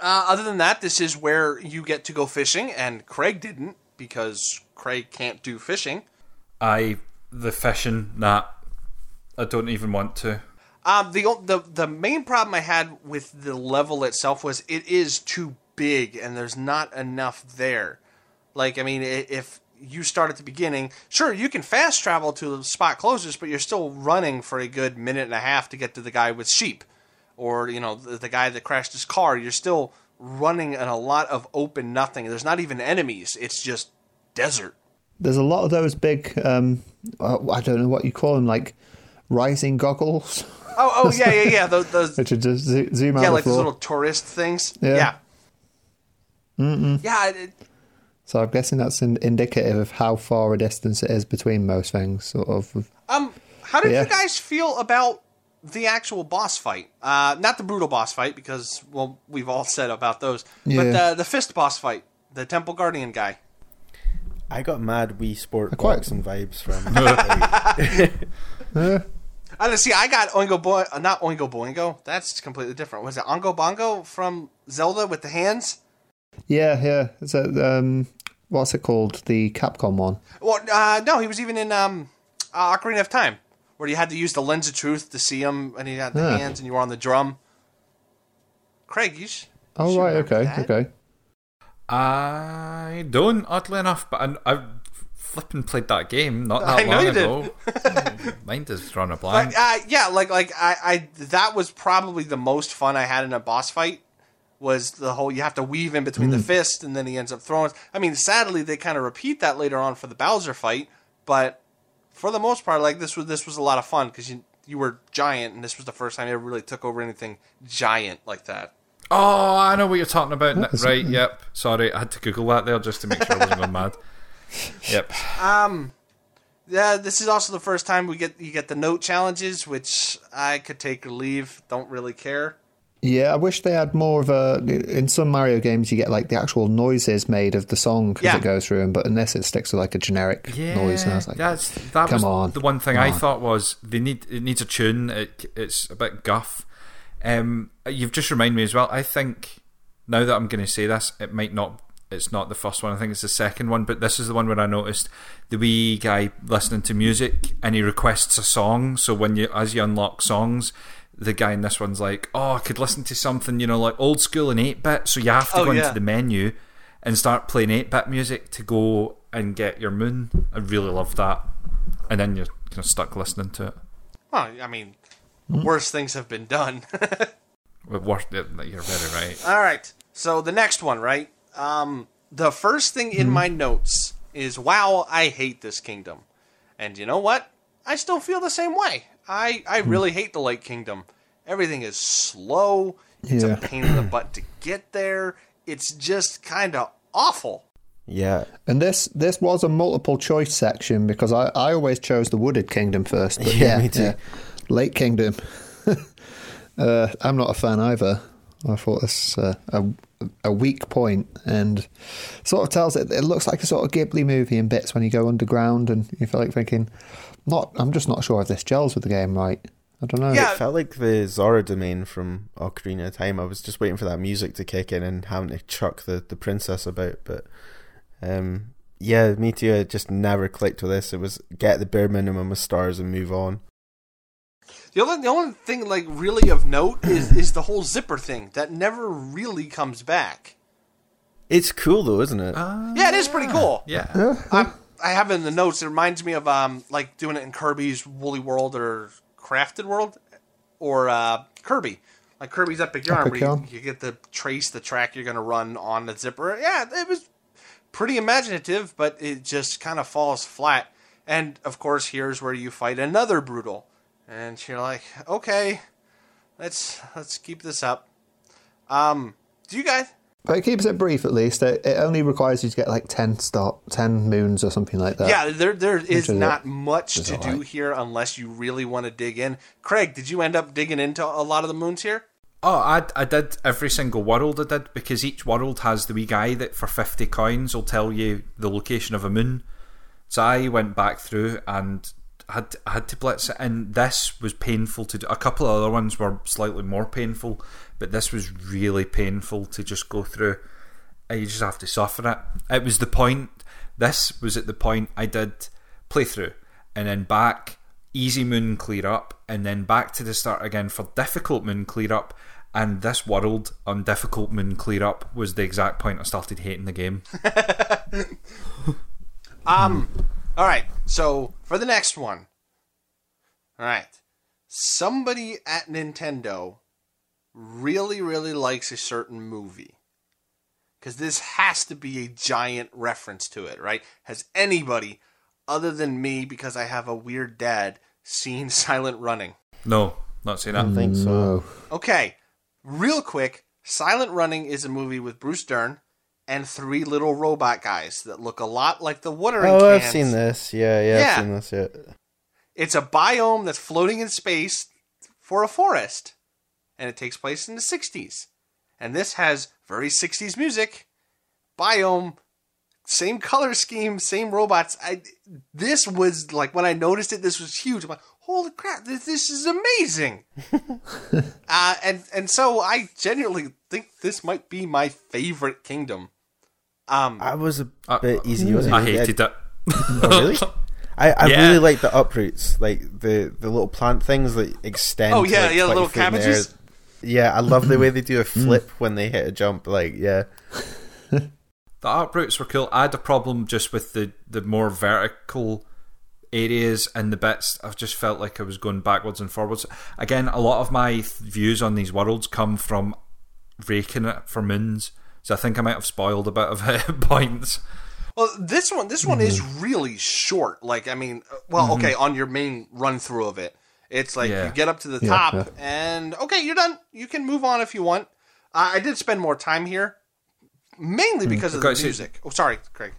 Uh, other than that, this is where you get to go fishing, and Craig didn't because Craig can't do fishing. I the fishing that I don't even want to. Um, the o- the the main problem I had with the level itself was it is too big, and there's not enough there. Like, I mean, if you start at the beginning, sure, you can fast travel to the spot closest, but you're still running for a good minute and a half to get to the guy with sheep, or you know, the, the guy that crashed his car. You're still running in a lot of open nothing. There's not even enemies. It's just desert. There's a lot of those big. Um, uh, I don't know what you call them, like rising goggles, Oh, oh yeah, yeah, yeah. Those, those which are just zoom out yeah, like those little tourist things. Yeah. Yeah. Yeah, it, So I'm guessing that's in, indicative of how far a distance it is between most things. Sort of. Um, how did Yeah. you guys feel about the actual boss fight? Uh, not the Broodal boss fight because well, we've all said about those, but Yeah. the the fist boss fight, the Temple Guardian guy. I got mad Wii Sport quite- boxing vibes from. like, Uh, I don't see. I got Oingo Boy, uh, not Oingo Boingo. That's completely different. Was it Ongo Bongo from Zelda with the hands? Yeah, yeah. Is it, um, what's it called? The Capcom one. Well, uh, no, he was even in um, uh, Ocarina of Time, where you had to use the lens of truth to see him, and he had the Yeah. hands, and you were on the drum. Craig, you sh- you Oh should right, okay, that. okay. I don't, oddly enough, but I, I flipping played that game not that I know long you did. ago. Mind is drawing a blank. But uh, yeah, like like I, I that was probably the most fun I had in a boss fight. Was the whole you have to weave in between the fist and then he ends up throwing. I mean, sadly they kind of repeat that later on for the Bowser fight, but for the most part, like this was this was a lot of fun because you you were giant and this was the first time you ever really took over anything giant like that. Oh, I know what you're talking about. That was- right, yep. Sorry, I had to Google that there just to make sure I wasn't going mad. Yep. Um, yeah, this is also the first time we get you get the note challenges, which I could take or leave. Don't really care. Yeah, I wish they had more of a. In some Mario games, you get like the actual noises made of the song as Yeah. it goes through them, but unless it sticks to like a generic Yeah, noise. And I was like, that's that come was on, the one thing I on. thought was they need it needs a tune. It, it's a bit guff. Um, you've just reminded me as well. I think now that I'm going to say this, it might not. It's not the first one. I think it's the second one. But this is the one where I noticed the wee guy listening to music and he requests a song. So when you as you unlock songs, the guy in this one's like, "Oh, I could listen to something, you know, like old school and eight bit." So you have to Oh, go yeah. into the menu and start playing eight bit music to go and get your moon. I really love that, and then you're kind of stuck listening to it. Well, I mean, worse things have been done. Worst, you're very right. All right. So the next one, right? Um, the first thing in my notes is, "Wow, I hate this kingdom," and you know what? I still feel the same way. I I really hate the Lake Kingdom. Everything is slow. It's Yeah. a pain in the butt to get there. It's just kind of awful. Yeah. And this this was a multiple choice section because I, I always chose the Wooded Kingdom first. But Yeah, yeah, me too. yeah. Lake Kingdom. uh, I'm not a fan either. I thought this uh, a a weak point and sort of tells it. It looks like a sort of Ghibli movie in bits when you go underground and you feel like thinking, not. I'm just not sure if this gels with the game right. I don't know. Yeah. It felt like the Zora domain from Ocarina of Time. I was just waiting for that music to kick in and having to chuck the, the princess about. But um, yeah, me too. It just never clicked with this. It was get the bare minimum of stars and move on. The only the only thing like really of note is is the whole zipper thing that never really comes back. It's cool though, isn't it? Yeah, it is pretty cool. Yeah. I'm, I have in the notes. It reminds me of um like doing it in Kirby's Woolly World or Crafted World or uh, Kirby. Like Kirby's Epic Yarn, Epic where you, you get to trace the track you're going to run on the zipper. Yeah, it was pretty imaginative, but it just kind of falls flat. And of course, here's where you fight another Broodal, and you're like, okay, let's let's keep this up. Um, do you guys? But it keeps it brief at least. It, it only requires you to get like 10 stop, 10 moons or something like that. Yeah, there there is is not much is to do alright. here unless you really want to dig in. Craig, did you end up digging into a lot of the moons here? Oh, I, I did every single world I did because each world has the wee guy that for 50 coins will tell you the location of a moon. So I went back through and had I had to blitz it, and this was painful to do. A couple of other ones were slightly more painful, but this was really painful to just go through. You just have to suffer it. It was the point. This was at the point I did playthrough, and then back easy moon clear up, and then back to the start again for difficult moon clear up. And this world on difficult moon clear up was the exact point I started hating the game. Um, all right. So for the next one, all right, somebody at Nintendo really, really likes a certain movie because this has to be a giant reference to it, right? Has anybody other than me, because I have a weird dad, seen Silent Running? No, not saying I that. don't think so. Okay, real quick, Silent Running is a movie with Bruce Dern and three little robot guys that look a lot like the watering Oh, cans. I've seen this. Yeah, yeah, Yeah. I've seen this. Yeah. It's a biome that's floating in space for a forest, and it takes place in the 60s. And this has very 60s music, biome, same color scheme, same robots. I this was like when I noticed it, this was huge. I'm like, holy crap, this, this is amazing. uh, and and so I genuinely think this might be my favorite kingdom. Um, I was a Uh, bit easy. wasn't I it? hated that. Oh, really? I, I Yeah. really like the uproots, like the, the little plant things that extend. Oh, yeah, like, yeah, 20 little feet in cabbages. Air. Yeah, I love the way they do a flip when they hit a jump. Like, yeah, The Uproots were cool. I had a problem just with the, the more vertical areas and the bits. I've just felt like I was going backwards and forwards. Again, a lot of my views on these worlds come from raking it for moons. So I think I might have spoiled a bit of it points. Well, this one, this one is really short. Like, I mean, uh, well, okay, on your main run through of it, it's like Yeah. you get up to the Yeah, top, yeah. and okay, you're done. You can move on if you want. Uh, I did spend more time here, mainly because of the Okay, so- music. Oh, sorry, Craig.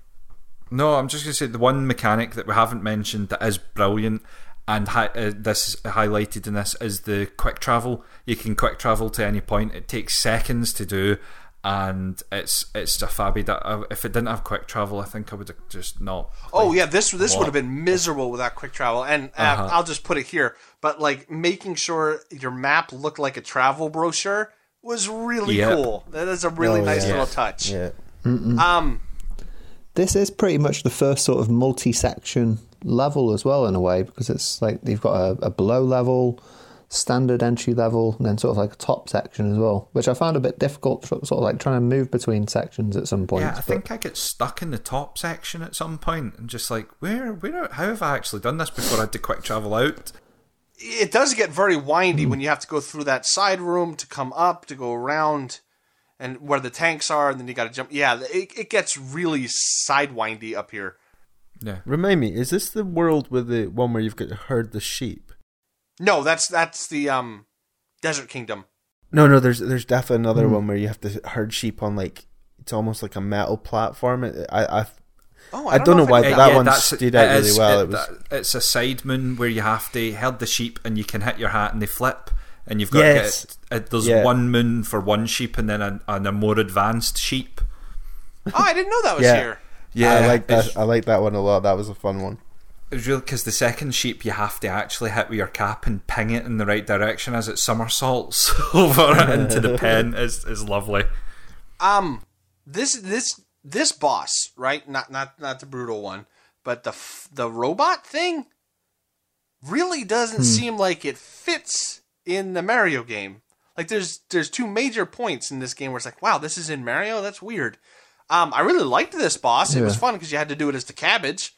No, I'm just going to say the one mechanic that we haven't mentioned that is brilliant and hi- uh, this is highlighted in this is the quick travel. You can quick travel to any point. It takes seconds to do, and it's it's a fabby that uh, if it didn't have quick travel, I think I would have just not. Oh yeah, this this lot. would have been miserable without quick travel. And uh, Uh-huh. I'll just put it here, but like making sure your map looked like a travel brochure was really Yep. cool. That is a really Oh, nice yeah. little touch. yeah. Um, This is pretty much the first sort of multi-section level as well, in a way, because it's like you've got a, a below level, standard entry level and then sort of like a top section as well, which I found a bit difficult, sort of like trying to move between sections at some point. Yeah, I but- think I get stuck in the top section at some point and just like, where, where, how have I actually done this before I had to quick travel out? It does get very Hmm. windy when you have to go through that side room to come up to go around, and where the tanks are, and then you got to jump. Yeah, it, it gets really sidewindy up here. Yeah. Remind me, is this the world with the one where you've got to herd the sheep? No, that's that's the um, Desert Kingdom. No, no. There's there's definitely another one where you have to herd sheep on like it's almost like a metal platform. It- I I Oh, I don't know if why, did but that. that one stood out really is- well. It, It was- it's a side moon where you have to herd the sheep and you can hit your hat and they flip. And you've got Yes. to get, uh, there's Yeah. one moon for one sheep and then a, and a more advanced sheep. Oh, I didn't know that was Yeah. here. Yeah, I like that. I like that one a lot. That was a fun one. It was really because the second sheep you have to actually hit with your cap and ping it in the right direction as it somersaults over into the pen is is lovely. Um, this this this boss, right? Not not not the Broodal one, but the f- the robot thing really doesn't seem like it fits in the Mario game. Like there's there's two major points in this game where it's like, wow, this is in Mario. That's weird. Um, I really liked this boss. It was fun because you had to do it as the cabbage,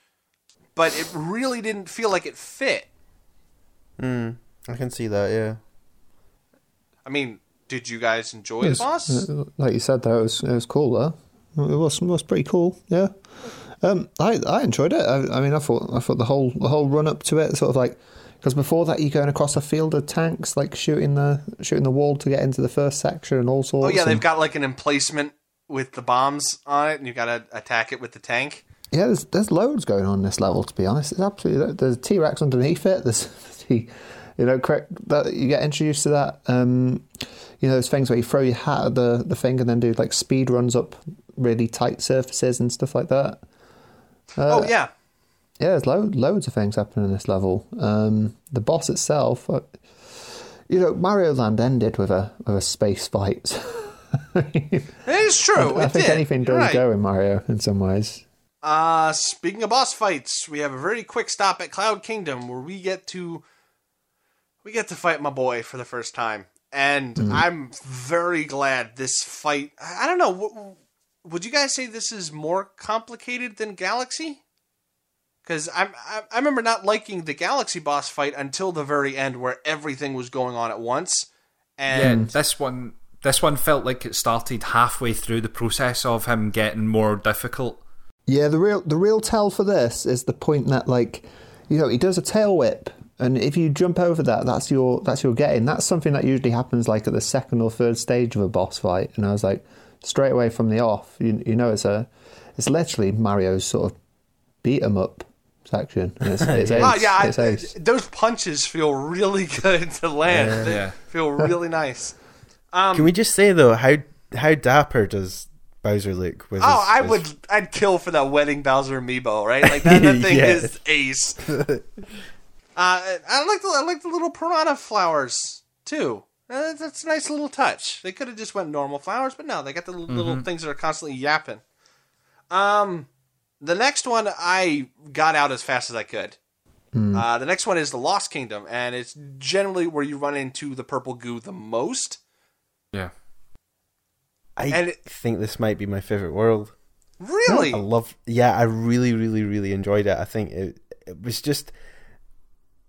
but it really didn't feel like it fit. Hmm. I can see that. Yeah. I mean, did you guys enjoy It the was- boss? uh, Like you said, though, it was it was cool though. It was it was pretty cool. Yeah, um, I I enjoyed it. I, I mean, I thought I thought the whole the whole run up to it, sort of like because before that you're going across a field of tanks, like shooting the shooting the wall to get into the first section and all sorts. Oh yeah, they've got like an emplacement with the bombs on it, and you got to attack it with the tank. Yeah, there's there's loads going on in this level. To be honest, it's absolutely there's a T Rex underneath it. There's the, you know, correct that you get introduced to that. Um, you know, those things where you throw your hat at the the thing and then do like speed runs up really tight surfaces and stuff like that. oh yeah, Yeah, there's lo- loads of things happening in this level. Um, the boss itself, uh, you know, Mario Land ended with a with a space fight. it is true. I it think did. anything does right. go in Mario in some ways. Uh, speaking of boss fights, we have a very quick stop at Cloud Kingdom where we get to we get to fight my boy for the first time, and I'm very glad this fight. I don't know. w- Would you guys say this is more complicated than Galaxy? Because I'm I, I remember not liking the Galaxy boss fight until the very end, where everything was going on at once, Yeah, and this one this one felt like it started halfway through the process of him getting more difficult. Yeah, the real the real tell for this is the point that like, you know, he does a tail whip, and if you jump over that, that's your that's your getting. That's something that usually happens like at the second or third stage of a boss fight. And I was like, straight away from the off, you you know, it's a it's literally Mario's sort of beat 'em up section. It's, it's ace. Oh yeah, I, it's ace. those punches feel really good to land. They Yeah. feel really nice. Um, Can we just say though how how dapper does Bowser look? With Oh, his- I his- would. I'd kill for that wedding Bowser amiibo, right? Like that, that thing Yes. is ace. uh, I like the I like the little piranha flowers too. Uh, that's a nice little touch. They could have just went normal flowers, but no, they got the little, little things that are constantly yapping. Um, the next one I got out as fast as I could. Uh, the next one is the Lost Kingdom, and it's generally where you run into the purple goo the most. Yeah. I and it- think this might be my favorite world. Really? I love. Yeah, I really, really, really enjoyed it. I think it it was just.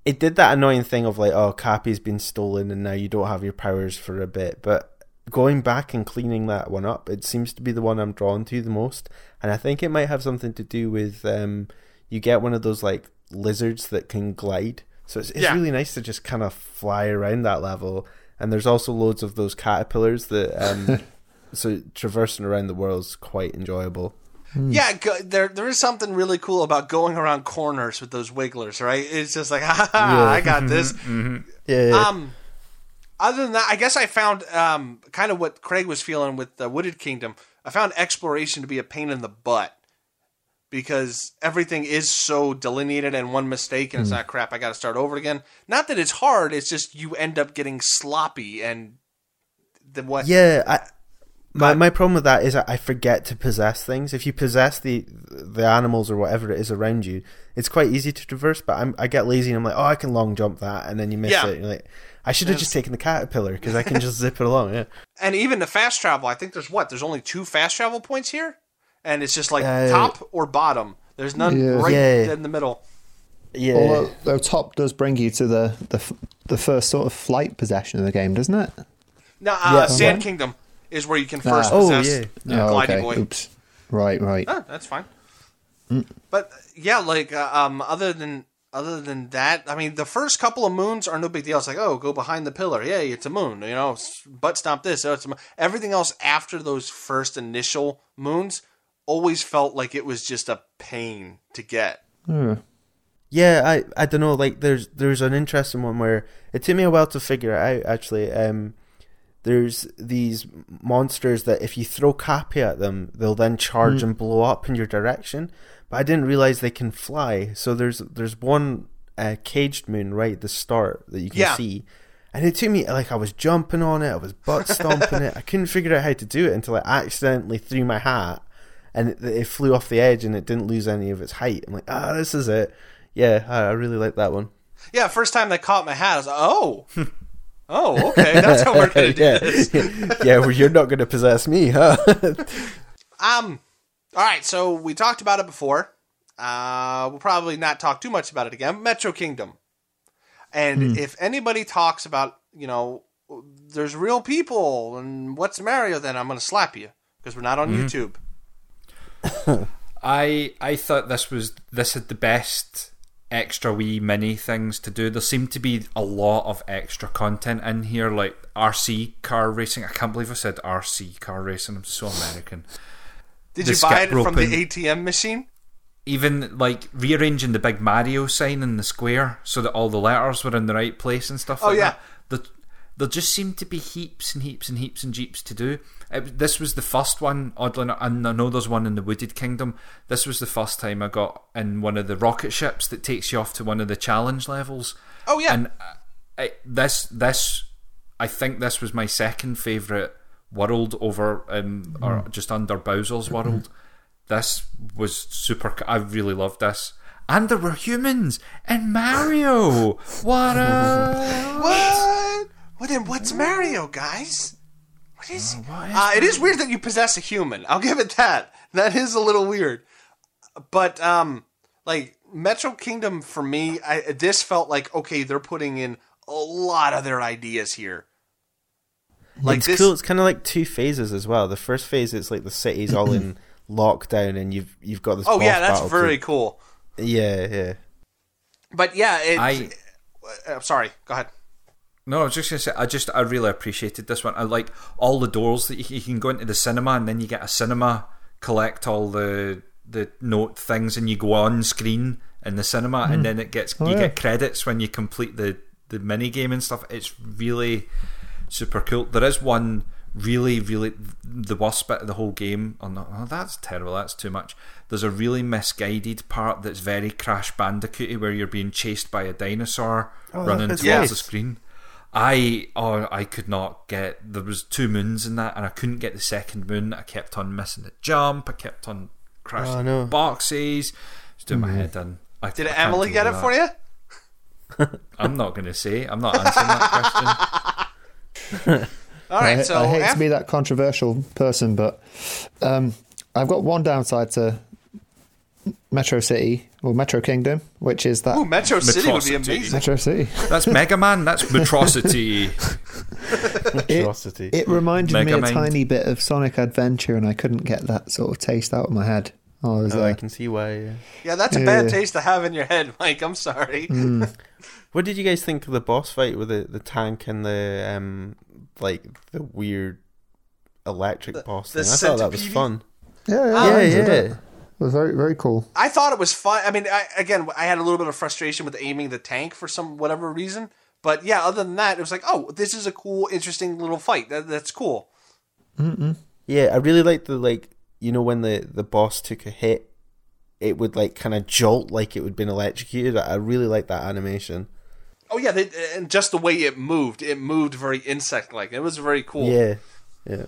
It did that annoying thing of like, oh, Cappy's been stolen and now you don't have your powers for a bit. But going back and cleaning that one up, it seems to be the one I'm drawn to the most. And I think it might have something to do with um, you get one of those like lizards that can glide. So it's, it's Yeah. really nice to just kind of fly around that level. And there's also loads of those caterpillars that. Um, so traversing around the world is quite enjoyable. Yeah, go, there there is something really cool about going around corners with those wigglers, right? It's just like, ha, ha, Yeah. I got this. Yeah. Um, other than that, I guess I found um kind of what Craig was feeling with the Wooded Kingdom. I found exploration to be a pain in the butt because everything is so delineated, and one mistake and it's not crap. I got to start over again. Not that it's hard; it's just you end up getting sloppy and the what? Yeah, I, my my problem with that is I I forget to possess things. If you possess the the animals or whatever it is around you, it's quite easy to traverse. But I'm, I get lazy and I'm like, oh, I can long jump that, and then you miss Yeah. it. And you're like, I should have just taken the caterpillar because I can just zip it along. Yeah. And even the fast travel, I think there's what? There's only two fast travel points here, and it's just like Uh, top or bottom. There's none Yeah. right Yeah. in the middle. Yeah. Although, though top does bring you to the, the f- the first sort of flight possession of the game, doesn't it? Now, uh, Yeah. Sand Okay. Kingdom is where you can first Oh, possess yeah. oh, Glidey okay. Boy. Oops. Right, right. Oh, that's fine. But yeah, like uh, um, other than other than that, I mean, the first couple of moons are no big deal. It's like, oh, go behind the pillar. Yay, it's a moon. You know, s- butt stomp this. Oh, it's a moon. Everything else after those first initial moons always felt like it was just a pain to get. Hmm. Yeah, I I don't know. Like, there's there's an interesting one where it took me a while to figure it out. Actually, um, there's these monsters that if you throw Cappy at them, they'll then charge and blow up in your direction. But I didn't realize they can fly. So there's there's one uh, caged moon right at the start that you can Yeah. see. And it took me like I was jumping on it, I was butt stomping it. I couldn't figure out how to do it until I accidentally threw my hat, and it, it flew off the edge and it didn't lose any of its height. I'm like, ah, this is it. Yeah, I, I really like that one. Yeah, first time they caught my hat, I was like, oh, oh, okay, that's how we're gonna do yeah, this. yeah. Well, you're not going to possess me, huh? Um, all right, so we talked about it before. Uh, we'll probably not talk too much about it again. Metro Kingdom, and if anybody talks about, you know, there's real people and what's Mario, then I'm gonna slap you because we're not on YouTube. I I thought this was this had the best extra wee mini things to do. There seem to be a lot of extra content in here, like RC car racing. I can't believe I said RC car racing. I'm so American. Did The you buy it from the. ATM machine? Even like rearranging the big Mario sign in the square so that all the letters were in the right place and stuff Oh, like yeah. that. There, there just seemed to be heaps and heaps and heaps and jeeps to do. It, this was the first one, oddly enough, and I know there's one in the Wooded Kingdom. This was the first time I got in one of the rocket ships that takes you off to one of the challenge levels. Oh yeah, And uh, I, this, this, I think this was my second favourite world over, um, or just under Bowser's world. This was super. I really loved this. And there were humans and Mario. What a what? What? Then what's Mario, guys? What is? he? what is uh, it is weird that you possess a human. I'll give it that. That is a little weird. But um, like Metro Kingdom for me, I, this felt like okay, they're putting in a lot of their ideas here. Like it's this, cool. It's kind of like two phases as well. The first phase, it's like the city's all in lockdown, and you've you've got this. oh boss yeah, that's very to- cool. Yeah, yeah. But yeah, it, I- uh, sorry. Go ahead. No, I was just gonna say, I just I really appreciated this one. I like all the doors that you, you can go into the cinema, and then you get a cinema collect all the the note things, and you go on screen in the cinema, and hmm. then it gets oh, you yeah. get credits when you complete the the mini game and stuff. It's really super cool. There is one really, really the worst bit of the whole game. Oh no, oh, that's terrible. That's too much. There's a really misguided part that's very Crash Bandicooty, where you're being chased by a dinosaur oh, running towards right. the screen. I oh I could not get there was two moons in that and I couldn't get the second moon. I kept on missing the jump. I kept on crashing Oh, no. boxes. It's doing my head in. I, Did I Emily get it that. for you? I'm not going to say. I'm not answering that question. All right. I, so I hate af- to be that controversial person, but um, I've got one downside to Metro City or Metro Kingdom, which is that Ooh, Metro City would be amazing. Metro City. That's Mega Man. That's Metrocity. Atrocity. It reminded me Mega a Mind. tiny bit of Sonic Adventure, and I couldn't get that sort of taste out of my head. Oh, I was Oh, I like, can see why. Yeah. Yeah, that's a bad Yeah. taste to have in your head, Mike. I'm sorry. What did you guys think of the boss fight with the, the tank and the um like the weird electric boss the thing? I thought that was centipede? fun. yeah, yeah, Oh, yeah, yeah. It. It was very, very cool. I thought it was fun. I mean, I, again, I had a little bit of frustration with aiming the tank for some whatever reason. But yeah, other than that, it was like, oh, this is a cool, interesting little fight. That, that's cool. Yeah, I really liked the like you know when the the boss took a hit, it would like kind of jolt like it would been electrocuted. I I really like that animation. Oh yeah, they, and just the way it moved, it moved very insect-like. It was very cool. Yeah, yeah.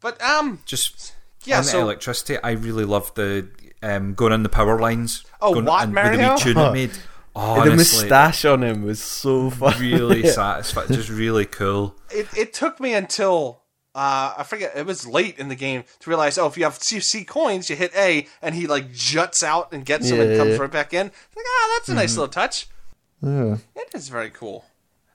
But um, Just Yeah, on the so- electricity, I really loved the um, going on the power lines. Oh, going, what, and with the Mario? wee tune it made. Honestly, the moustache on him was so fun. really satisfying, just really cool. It it took me until uh, I forget it was late in the game to realize oh if you have CC coins you hit A and he like juts out and gets them and comes yeah. right back in. Like ah that's a nice little touch. Yeah. It is very cool.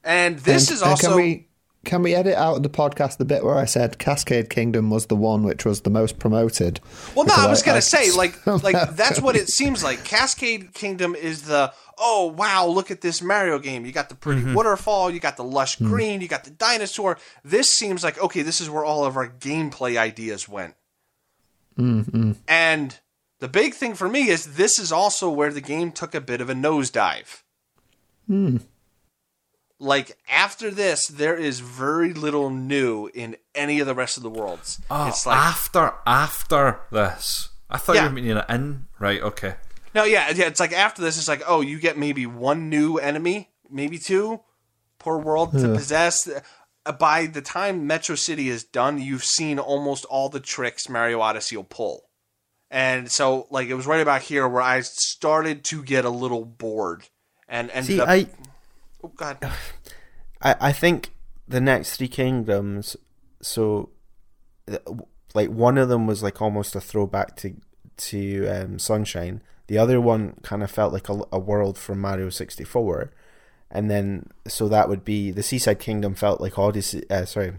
And this And- is and also Can we can we edit out of the podcast the bit where I said Cascade Kingdom was the one which was the most promoted? Well, no, I was gonna say like like that's what it seems like. Cascade Kingdom is the oh wow, look at this Mario game. You got the pretty mm-hmm. waterfall, you got the lush mm. green, you got the dinosaur. This seems like okay, this is where all of our gameplay ideas went. Mm-hmm. And the big thing for me is this is also where the game took a bit of a nosedive. Hmm. Like after this, there is very little new in any of the rest of the worlds. Oh, it's like after after this, I thought Yeah. you were meaning it in. Right? Okay. No, yeah, yeah. It's like after this, it's like, oh, you get maybe one new enemy, maybe two per world to possess. Uh, By the time Metro City is done, you've seen almost all the tricks Mario Odyssey will pull. And so, like, it was right about here where I started to get a little bored. And ended See, up. I, oh, God. I, I think the next three kingdoms. So, uh, like one of them was like almost a throwback to to um, Sunshine. The other one kind of felt like a, a world from Mario sixty four, and then so that would be the Seaside Kingdom felt like Odyssey. Uh, sorry,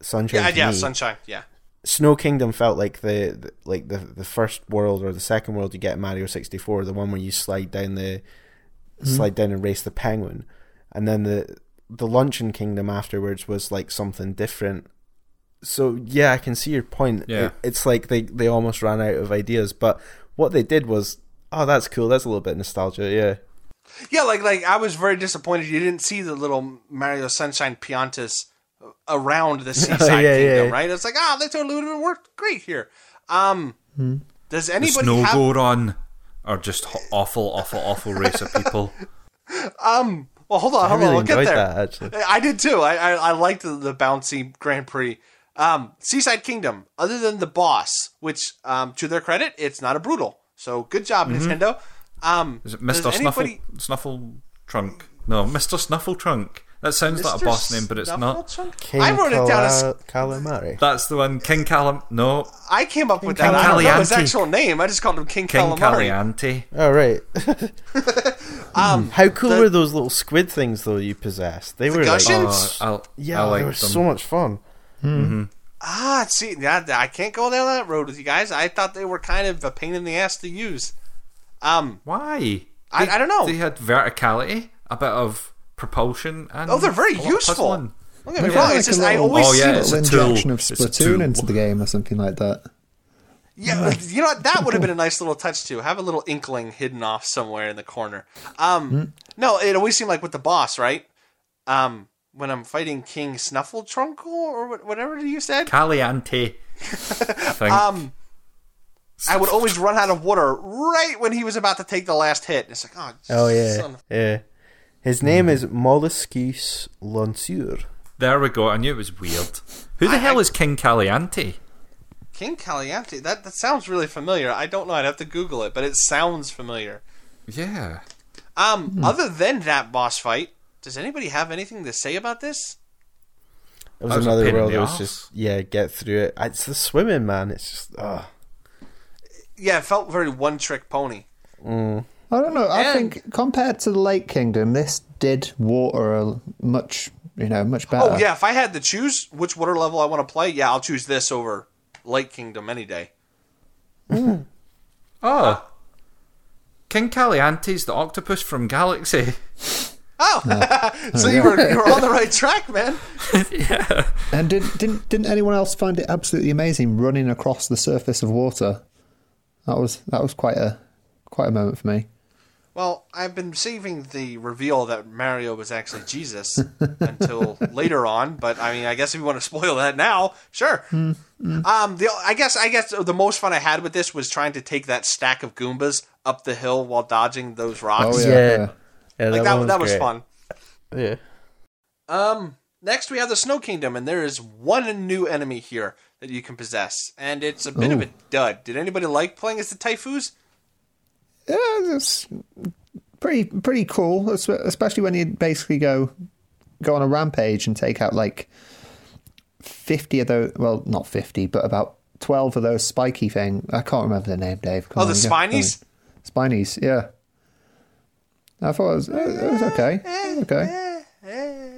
Sunshine. Yeah, yeah, me. Sunshine. Yeah. Snow Kingdom felt like the, the like the the first world or the second world you get in Mario sixty four, the one where you slide down the slide down and race the penguin, and then the the Luncheon Kingdom afterwards was like something different. So yeah, I can see your point. Yeah. It- it's like they they almost ran out of ideas, but what they did was, oh, that's cool. That's a little bit nostalgia. Yeah. Yeah, like like I was very disappointed you didn't see the little Mario Sunshine Piantas around the seaside yeah, kingdom, yeah. right? It's like, ah, they totally would have worked great here. Um, does The anybody snow have? go run, or just awful, awful, awful race of people. Um, well, hold on, I hold really on, we'll get there. that actually. I did too. I I, I liked the, the bouncy Grand Prix. Um, Seaside Kingdom, other than the boss, which um, to their credit, it's not a Broodal. So good job, Nintendo. Um, Mm-hmm. Is it Mister Snuffle anybody- Snuffle Trunk? No, Mister Snuffle Trunk. That sounds like a boss name, but it's not. Snuffletrunk? King I wrote it down as Cala- calamari. That's the one. King Calam. No, I came up with that. I don't know his actual name. I just called him King, King Calamari. Kaliente. Oh right. Um, How cool The- were those little squid things though you possessed? They were like Gushens? Oh, I'll, yeah, I they like were them. so much fun. ah, see, yeah, I can't go down that road with you guys. I thought they were kind of a pain in the ass to use. Um, Why? I- They- I don't know. They had verticality, a bit of propulsion, and oh, they're very a lot of useful. puzzling. Don't get me Maybe wrong. like It's a just I always Oh, see yeah, them. it's a little tool. injection of Splatoon into the game or something like that. Yeah, you know what? That would have been a nice little touch too. Have a little inkling hidden off somewhere in the corner. Um, no, it always seemed like with the boss, right? Um, when I'm fighting King Snuffletrunkle or whatever you said, Kaliente. I um, I would always run out of water right when he was about to take the last hit. It's like, oh, Oh yeah, son yeah. His name is Molluscus Lansure. there we go. I knew it was weird. Who the I- hell is King Kaliente? King Kaliente. That that sounds really familiar. I don't know. I'd have to Google it, but it sounds familiar. Yeah. Um, other than that boss fight, does anybody have anything to say about this? It was was another world It was arse. just yeah, get through it. It's the swimming, man. It's just ah. Yeah, it felt very one trick pony. I don't know. I And- think compared to the Lake Kingdom, this did water a much, you know, much oh, better. Oh yeah, if I had to choose which water level I want to play, yeah, I'll choose this over Lake Kingdom any day. Hmm. Oh. King Kaliente's the octopus from Galaxy. Oh, so you were you were on the right track, man. yeah. And did, didn't didn't anyone else find it absolutely amazing running across the surface of water? That was that was quite a quite a moment for me. Well, I've been saving the reveal that Mario was actually Jesus until later on, but I mean, I guess if you want to spoil that now, sure. Um, the I guess I guess the most fun I had with this was trying to take that stack of Goombas up the hill while dodging those rocks. Oh, Yeah, yeah. yeah. like that, one that was fun. Yeah. Um, next we have the Snow Kingdom, and there is one new enemy here that you can possess, and it's a bit of a dud. Did anybody like playing as the Ty-foo? Yeah, it's pretty pretty cool, especially when you basically go go on a rampage and take out like fifty of those. Well, not fifty, but about twelve of those spiky thing. I can't remember the name, Dave. Come Oh, the on, you go- spinies? come. Spinies, yeah. I thought it was, it was okay. Okay.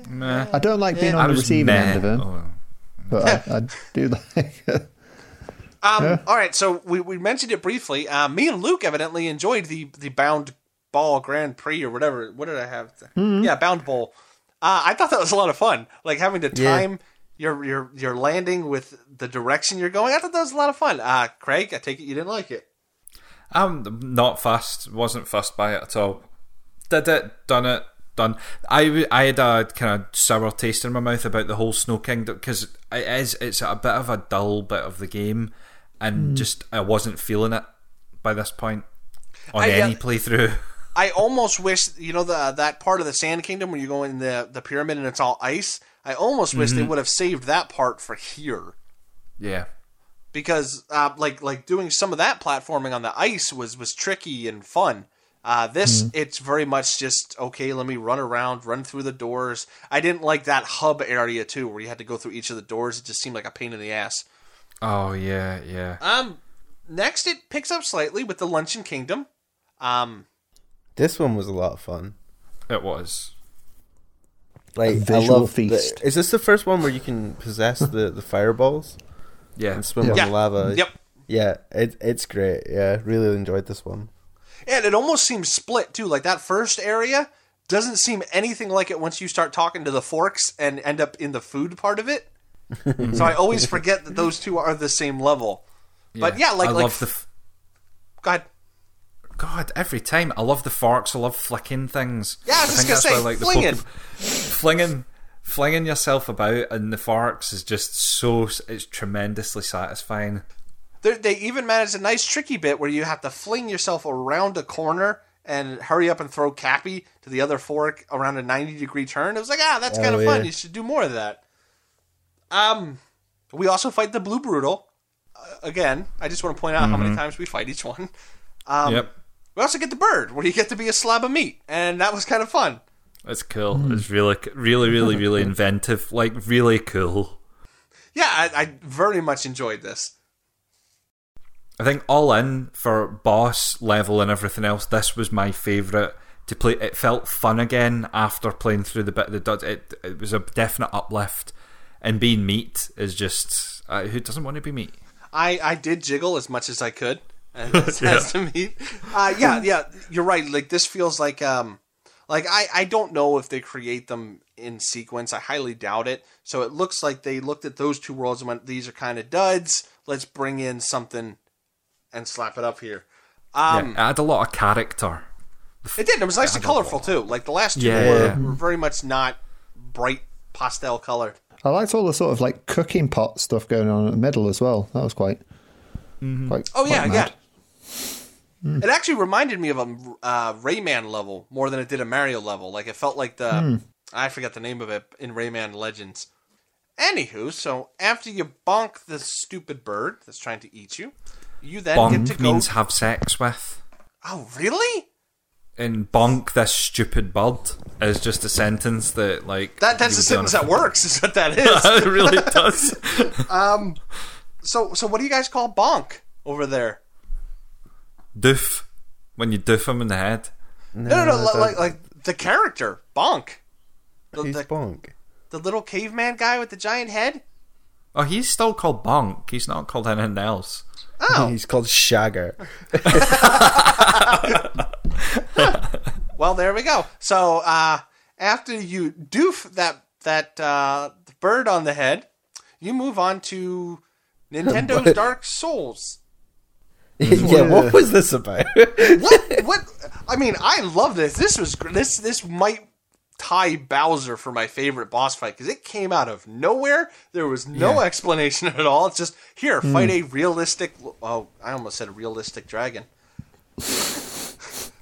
Meh. I don't like being I on the receiving meh. end of it, Oh. but I, I do like. Um, All right, so we, we mentioned it briefly. Uh, me and Luke evidently enjoyed the the Bound Bowl Grand Prix or whatever. What did I have? Yeah, Bound Bowl. Uh, I thought that was a lot of fun. Like having to Yeah. time your your your landing with the direction you're going. I thought that was a lot of fun. Uh, Craig, I take it you didn't like it. I'm not fussed. Wasn't fussed by it at all. Did it, done it, done. I, w- I had a kind of sour taste in my mouth about the whole Snow Kingdom because it is it's a bit of a dull bit of the game, and just I wasn't feeling it by this point on I, uh, any playthrough. I almost wish you know the that part of the Sand Kingdom where you go in the the pyramid and it's all ice. I almost wish they would have saved that part for here. Yeah, because uh, like like doing some of that platforming on the ice was was tricky and fun. Uh, this it's very much just okay. Let me run around, run through the doors. I didn't like that hub area too, where you had to go through each of the doors. It just seemed like a pain in the ass. Oh yeah, yeah. Um, next it picks up slightly with the Luncheon Kingdom. Um, This one was a lot of fun. It was. Like A visual I love the- feast. is this the first one where you can possess the, the fireballs Yeah. and swim Yeah. on yeah, the lava? Yep. Yeah, it, it's great. Yeah, really enjoyed this one. And it almost seems split too. Like that first area doesn't seem anything like it once you start talking to the forks and end up in the food part of it. So I always forget that those two are the same level. But yeah, like I like love the. F- go ahead. God, every time I love the forks. I love flicking things. Yeah, I was just gonna say, the flinging. Poke- flinging, flinging yourself about and the forks is just so. It's tremendously satisfying. They're, they even managed a nice tricky bit where you have to fling yourself around a corner and hurry up and throw Cappy to the other fork around a 90 degree turn. It was like, ah, that's kind of Oh, fun. You should do more of that. Um, we also fight the Blue Broodal. Uh, again, I just want to point out how many times we fight each one. Um, yep, We also get the bird, where you get to be a slab of meat, and that was kind of fun. it's cool. It's really, really, really, really inventive. Like really cool. Yeah, I, I very much enjoyed this. I think all in for boss level and everything else, this was my favourite to play. It felt fun again after playing through the bit of the dud. It, it was a definite uplift. And being meat is just uh, who doesn't want to be meat? I, I did jiggle as much as I could as, as to meet. Uh, yeah, yeah, you're right. Like this feels like um, like I I don't know if they create them in sequence. I highly doubt it. So it looks like they looked at those two worlds and went, "These are kind of duds. Let's bring in something and slap it up here." Um, yeah, it had a lot of character. It did. It was nice and colorful too. Like the last two Yeah, were, were very much not bright pastel colored. I liked all the sort of like cooking pot stuff going on in the middle as well. That was quite. Mm-hmm. quite Oh quite yeah, mad. yeah. Mm. It actually reminded me of a uh, Rayman level more than it did a Mario level. Like it felt like the mm. I forget the name of it in Rayman Legends. Anywho, so after you bonk the stupid bird that's trying to eat you, you then get to Bonk go. means have sex with. oh, really? And bonk this stupid bird is just a sentence that like That that's a sentence do on that works. Is what that is. it really does. um so so what do you guys call bonk over there? doof when you doof him in the head. No, no, no. No, li- like like the character bonk. The, Who's the, Bonk? the little caveman guy with the giant head. Oh, he's still called bonk. He's not called anything else. Oh, He's called Shagger. Well, there we go. So uh, after you doof that that uh, bird on the head, you move on to Nintendo's What? Dark Souls. yeah, what was this about? What? what? I mean, I love this. This was this this might tie Bowser for my favorite boss fight because it came out of nowhere. There was no Yeah. explanation at all. It's just here, fight a realistic. Oh, I almost said a realistic dragon.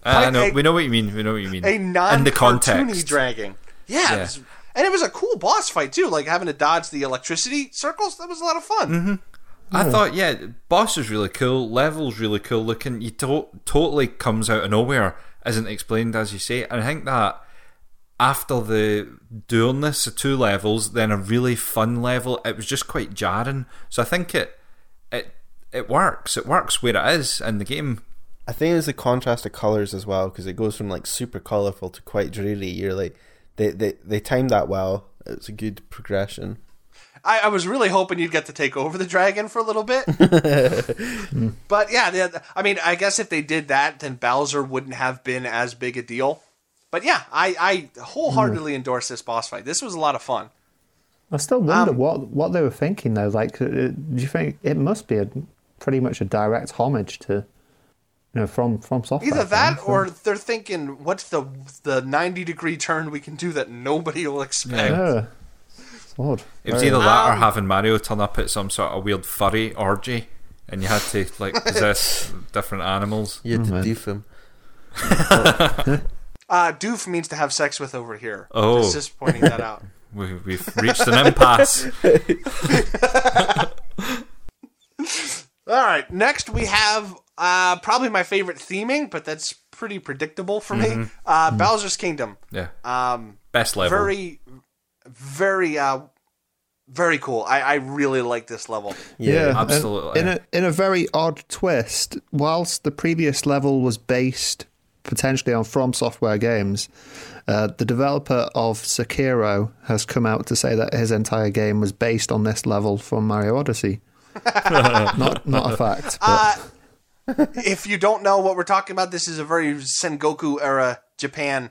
Uh, I know. a- we know what you mean. We know what you mean. a non in the cartoony context. dragon. Yeah, Yeah. It was, and it was a cool boss fight too. Like having to dodge the electricity circles. That was a lot of fun. Mm-hmm. I thought, yeah, boss is really cool. Level's really cool looking. You to- totally comes out of nowhere isn't explained as you say. And I think that after the dourness of two levels, then a really fun level, it was just quite jarring. So I think it it it works. It works where it is in the game. I think it's the contrast of colors as well because it goes from like super colorful to quite dreary. You're like, they they they timed that well. It's a good progression. I, I was really hoping you'd get to take over the dragon for a little bit. but yeah, the, I mean, I guess if they did that, then Bowser wouldn't have been as big a deal. But yeah, I, I wholeheartedly endorse this boss fight. This was a lot of fun. I still wonder Um, what what they were thinking though. Like, uh, do you think it must be a pretty much a direct homage to, you know, from From Software? Either that, fans? or they're thinking, "What's the the ninety degree turn we can do that nobody will expect?" yeah, it's odd. It was Very either that or Um, having Mario turn up at some sort of weird furry orgy, and you had to like possess different animals. You had to man. doof him. Uh, doof means to have sex with over here. Oh. Just, just pointing that out. We, we've reached an impasse. All right, next we have uh, probably my favorite theming, but that's pretty predictable for me. Uh, Bowser's Kingdom. Yeah, Um, best level. very, very, uh, very cool. I, I really like this level. Yeah, and absolutely. In a in a very odd twist, whilst the previous level was based potentially on From Software games, uh, the developer of Sekiro has come out to say that his entire game was based on this level from Mario Odyssey. not not a fact, but Uh, if you don't know what we're talking about, this is a very Sengoku era Japan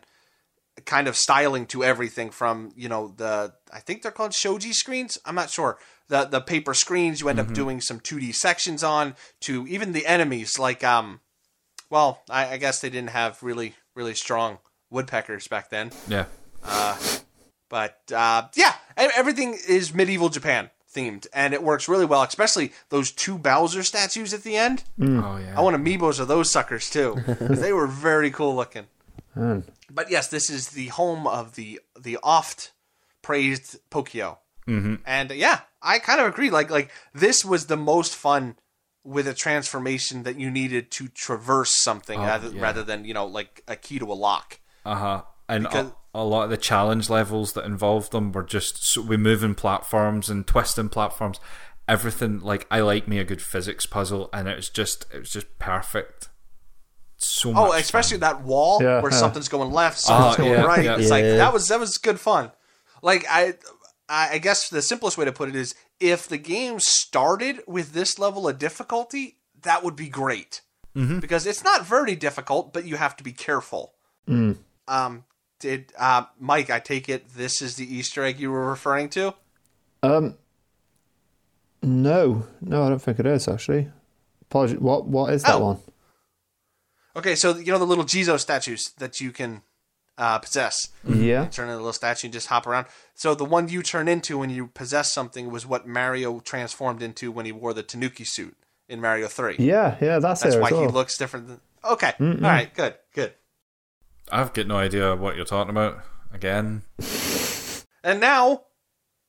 kind of styling to everything from, you know, the I think they're called shoji screens. I'm not sure. The the paper screens you end up doing some 2D sections on to even the enemies like um well, I, I guess they didn't have really really strong woodpeckers back then. yeah, Uh, But uh, yeah, everything is medieval Japan themed, and it works really well. Especially those two Bowser statues at the end. oh yeah. I want amiibos of those suckers too. they were very cool looking. man, But yes, this is the home of the the oft praised Pokio, mm-hmm. and yeah, I kind of agree. Like like this was the most fun with a transformation that you needed to traverse something rather, yeah. rather than you know like a key to a lock. Uh huh. And Because- a, a lot of the challenge levels that involved them were just so we moving platforms and twisting platforms. Everything like I like me a good physics puzzle, and it was just it was just perfect. So much Oh, especially fun. that wall Yeah, where yeah. something's going left, something's Oh, going yeah, right. yeah. It's like Yeah. that was that was good fun. Like I, I I guess the simplest way to put it is if the game started with this level of difficulty, that would be great Mm-hmm. because it's not very difficult, but you have to be careful. Um, did uh, Mike? I take it this is the Easter egg you were referring to. um, no, no, I don't think it is actually. Apologies. What what is that Oh. one? Okay, so you know the little Jizo statues that you can uh, possess. Yeah, turn into a little statue and just hop around. So the one you turn into when you possess something was what Mario transformed into when he wore the Tanuki suit in Mario Three. yeah, yeah. That's, That's it why as well. he looks different. Than... Okay, all right, good, good. I've got no idea what you're talking about. Again, And now,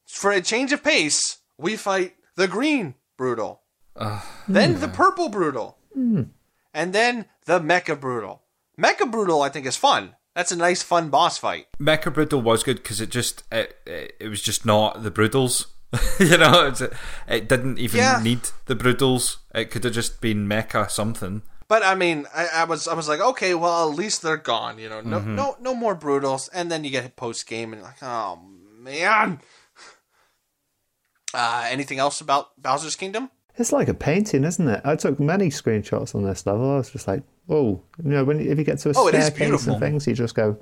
for a change of pace, we fight the green Broodal, then the hmm. purple Broodal, hmm. and then the mecha Broodal. Mecha Broodal, I think, is fun. That's a nice, fun boss fight. Mecha Broodal was good because it just it, it it was just not the Broodals. you know, it's, it didn't even Yeah. need the Broodals. It could have just been Mecha something. But I mean, I, I was I was like, okay, well, at least they're gone. You know, no Mm-hmm. no no more Broodals. And then you get post game and like, oh man. Uh, anything else about Bowser's Kingdom? It's like a painting, isn't it? I took many screenshots on this level. I was just like, oh, You know, when if you get to a Oh, staircase and things, you just go.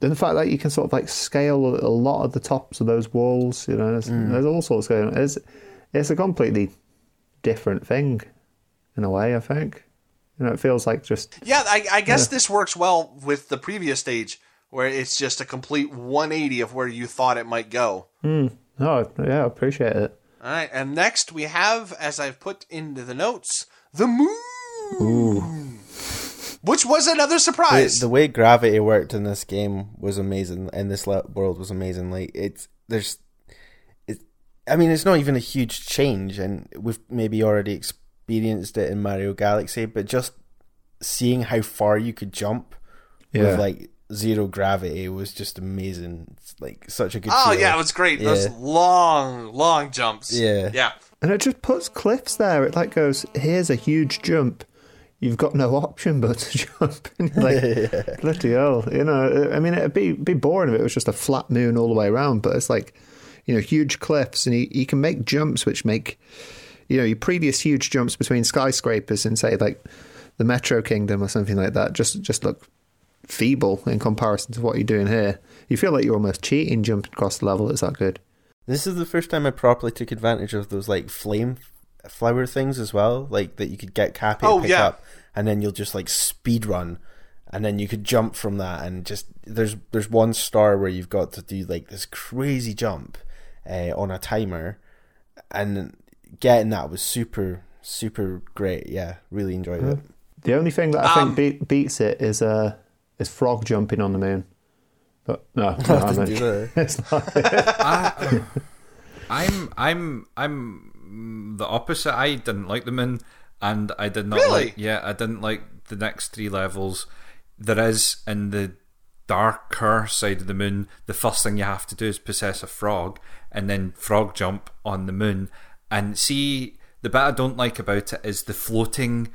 Then the fact that you can sort of like scale a, a lot of the tops of those walls, you know, there's, Mm. there's all sorts going on. It's it's a completely different thing, in a way. I think, you know, it feels like just Yeah, I, I guess this works well with the previous stage where it's just a complete 180 of where you thought it might go. Hmm. oh yeah, I appreciate it. All right, and next we have, as I've put into the notes, the moon, which was another surprise. the way gravity worked in this game was amazing, and this world was amazing. Like it's there's, it. I mean, it's not even a huge change, and we've maybe already experienced it in Mario Galaxy, but just seeing how far you could jump Yeah. with like zero gravity was just amazing. It's like such a good. Oh feeling. yeah, it was great. Those long, long jumps. Yeah. yeah. And it just puts cliffs there. It like goes, here's a huge jump. You've got no option but to jump. And you're like, bloody hell. You know, uh, I mean, it'd be, be boring if it was just a flat moon all the way around, but it's like, you know, huge cliffs and you, you can make jumps which make, you know, your previous huge jumps between skyscrapers and say like the Metro Kingdom or something like that just, just look feeble in comparison to what you're doing here. You feel like you're almost cheating jumping across the level. It's that good. This is the first time I properly took advantage of those like flame flower things as well, like that you could get Cappy Oh, to pick yeah. up, and then you'll just like speed run, and then you could jump from that, and just there's there's one star where you've got to do like this crazy jump uh, on a timer, and getting that was super super great. Yeah, really enjoyed it. The only thing that I Um, think beat, beats it is uh is frog jumping on the moon. But no, no I Doesn't mean, do that. it's not. I, I'm I'm I'm mm, the opposite. I didn't like the moon, and I did not Really? like. Yeah, I didn't like the next three levels. There is in the darker side of the moon. The first thing you have to do is possess a frog, and then frog jump on the moon. And see, the bit I don't like about it is the floating.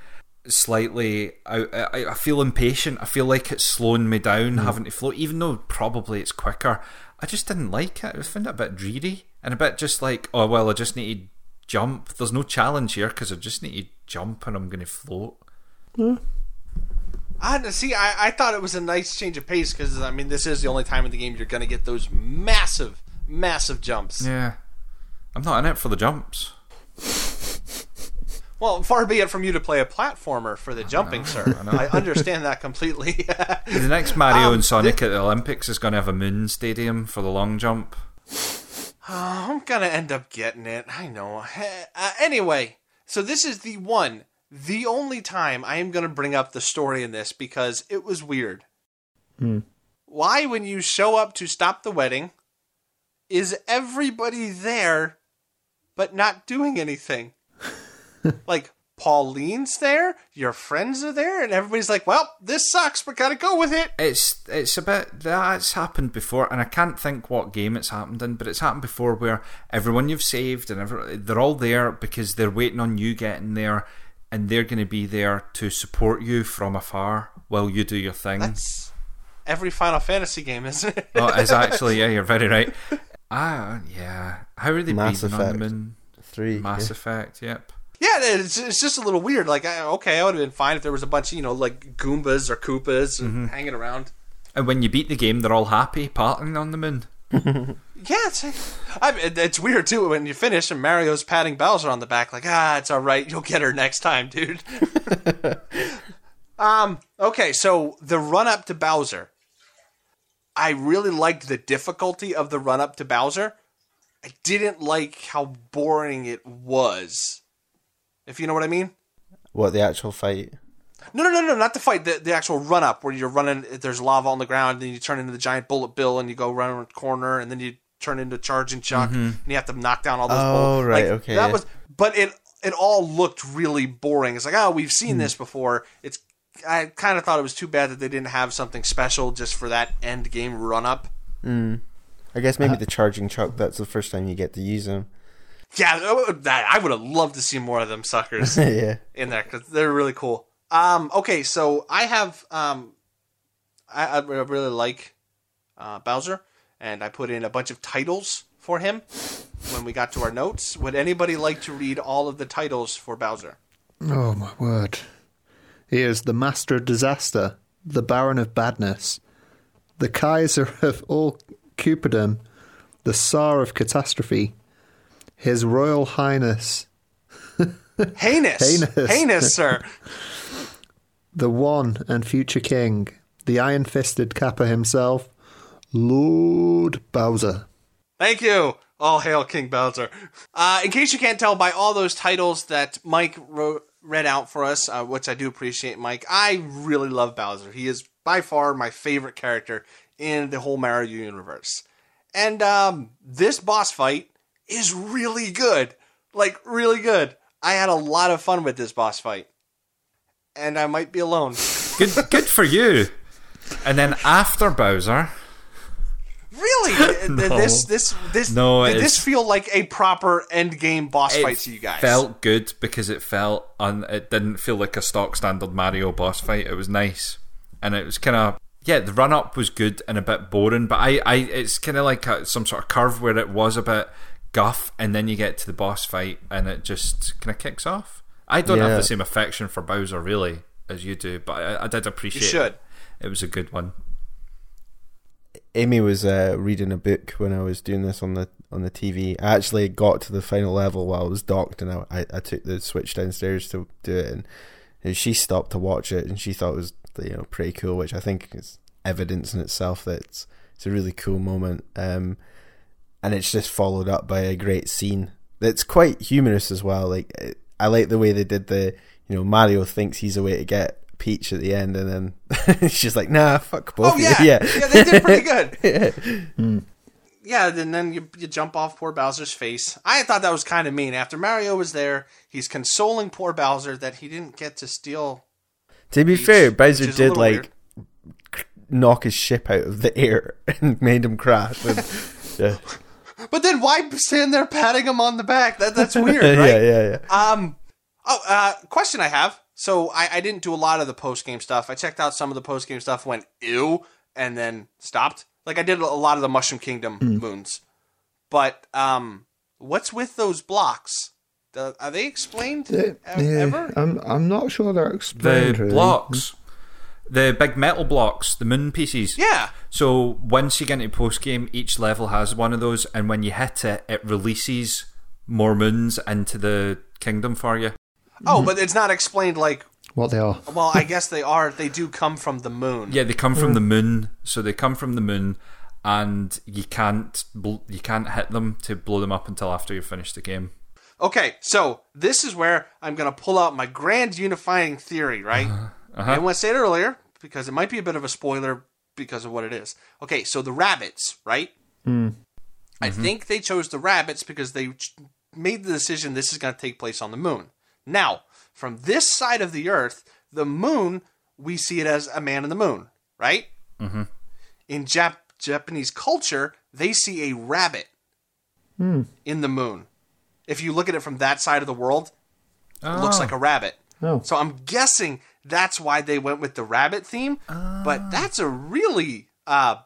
Slightly, I, I I feel impatient. I feel like it's slowing me down mm. having to float, even though probably it's quicker. I just didn't like it. I found it a bit dreary and a bit just like, oh well, I just need to jump. There's no challenge here because I just need to jump and I'm going hmm. to float. yeah. I see. I, I thought it was a nice change of pace because I mean, this is the only time in the game you're going to get those massive, massive jumps. Yeah, I'm not in it for the jumps. Well, far be it from you to play a platformer for the jumping, sir. I, understand that completely. The next Mario Um, and Sonic at the Olympics is going to have a moon stadium for the long jump. I'm gonna end up getting it. I know. Uh, anyway, so this is the one, the only time I am gonna bring up the story in this because it was weird. Why, when you show up to stop the wedding, is everybody there but not doing anything? like, Pauline's there, your friends are there, and everybody's like, well, this sucks, but gotta go with it. It's it's a bit that's happened before, and I can't think what game it's happened in, but it's happened before where everyone you've saved and every, they're all there because they're waiting on you getting there, and they're going to be there to support you from afar while you do your thing. That's every Final Fantasy game, isn't it? oh, it's actually yeah, you're very right. Ah, yeah. How are they Mass breathing on the Effect. moon? Three. Mass yeah. Effect. Yep. Yeah, it's, it's just a little weird. Like, I, okay, I would have been fine if there was a bunch of, you know, like Goombas or Koopas and hanging around. And when you beat the game, they're all happy, partying on the moon. Yeah, it's, I, it- it's weird, too, when you finish and Mario's patting Bowser on the back, like, ah, it's all right. You'll get her next time, dude. um, okay, so the run up to Bowser. I really liked the difficulty of the run up to Bowser. I didn't like how boring it was. If you know what I mean? What the actual fight? No, no, no, no, not the fight. The, the actual run up where you're running. There's lava on the ground, and then you turn into the giant bullet bill, and you go around a corner, and then you turn into charging Chuck, and you have to knock down all those. Oh, bullets. right, Like, okay, That yeah. was, but it it all looked really boring. It's like, oh, we've Hmm. seen this before. It's. I kind of thought it was too bad that they didn't have something special just for that end game run up. I guess maybe the charging chuck. That's the first time you get to use them. Yeah, that I would have loved to see more of them suckers. yeah. in there because they're really cool. Um, okay, so I have um, I, I really like uh, Bowser, and I put in a bunch of titles for him when we got to our notes. Would anybody like to read all of the titles for Bowser? Oh my word! He is the master of disaster, the baron of badness, the Kaiser of all Koopadom, the Tsar of catastrophe, His Royal Highness, Heinous, Heinous. heinous, sir. the one and future king, the iron-fisted Koopa himself, Lord Bowser. Thank you. All hail King Bowser. Uh, in case you can't tell by all those titles that Mike wrote, read out for us, uh, which I do appreciate, Mike, I really love Bowser. He is by far my favorite character in the whole Mario universe. And um, this boss fight is really good. Like, really good. I had a lot of fun with this boss fight. And I might be alone. Good, good for you. And then after Bowser, Really? Th- This this this No, did this feel like a proper end game boss fight to you guys? felt good because it felt un- it didn't feel like a stock standard Mario boss fight. It was nice, and it was kind of yeah. The run up was good and a bit boring, but I, I it's kind of like a, some sort of curve where it was a bit guff, and then you get to the boss fight and it just kind of kicks off. I don't have the same affection for Bowser really as you do, but I, I did appreciate. You should. It. it was a good one. Amy was uh, reading a book when I was doing this on the on the TV. I actually got to the final level while I was docked, and I, I, I took the switch downstairs to do it, and, and she stopped to watch it, and she thought it was you know pretty cool, which I think is evidence in itself that it's it's a really cool moment. Um, and it's just followed up by a great scene that's quite humorous as well. Like I like the way they did the you know Mario thinks he's a way to get Peach at the end, and then she's like, "Nah, fuck both Oh of yeah, you." yeah, yeah. they did pretty good. Yeah, and then you, you jump off poor Bowser's face. I thought that was kind of mean. After Mario was there, he's consoling poor Bowser that he didn't get to steal. To be Peach, fair, Bowser did little like knock his ship out of the air and made him crash. And, yeah. But then why stand there patting him on the back? That that's weird, right? yeah, yeah, yeah. Um. Oh, uh, question I have. So I, I didn't do a lot of the post game stuff. I checked out some of the post game stuff, went ew, and then stopped. Like I did a lot of the Mushroom Kingdom moons. But um, what's with those blocks? The, are they explained Yeah, ever? I'm I'm not sure they're The explained. really. blocks, the big metal blocks, the moon pieces. Yeah. So once you get into post game, each level has one of those, and when you hit it, it releases more moons into the kingdom for you. Oh, mm-hmm. but it's not explained. Like, What they are? well, I guess they are. They do come from the moon. Yeah, they come from the mm. moon, so they come from the moon, and you can't bl- you can't hit them to blow them up until after you've finished the game. Okay, so this is where I'm going to pull out my grand unifying theory, right? Uh-huh. I uh-huh. didn't want to say it earlier because it might be a bit of a spoiler because of what it is. Okay, so the rabbits, right? Mm. I mm-hmm. think they chose the rabbits because they ch- made the decision this is going to take place on the moon. Now, from this side of the Earth, the moon, we see it as a man in the moon, right? Mm-hmm. In Jap- Japanese culture, they see a rabbit in the moon. If you look at it from that side of the world, it looks like a rabbit. Oh. So I'm guessing that's why they went with the rabbit theme. But that's a really uh,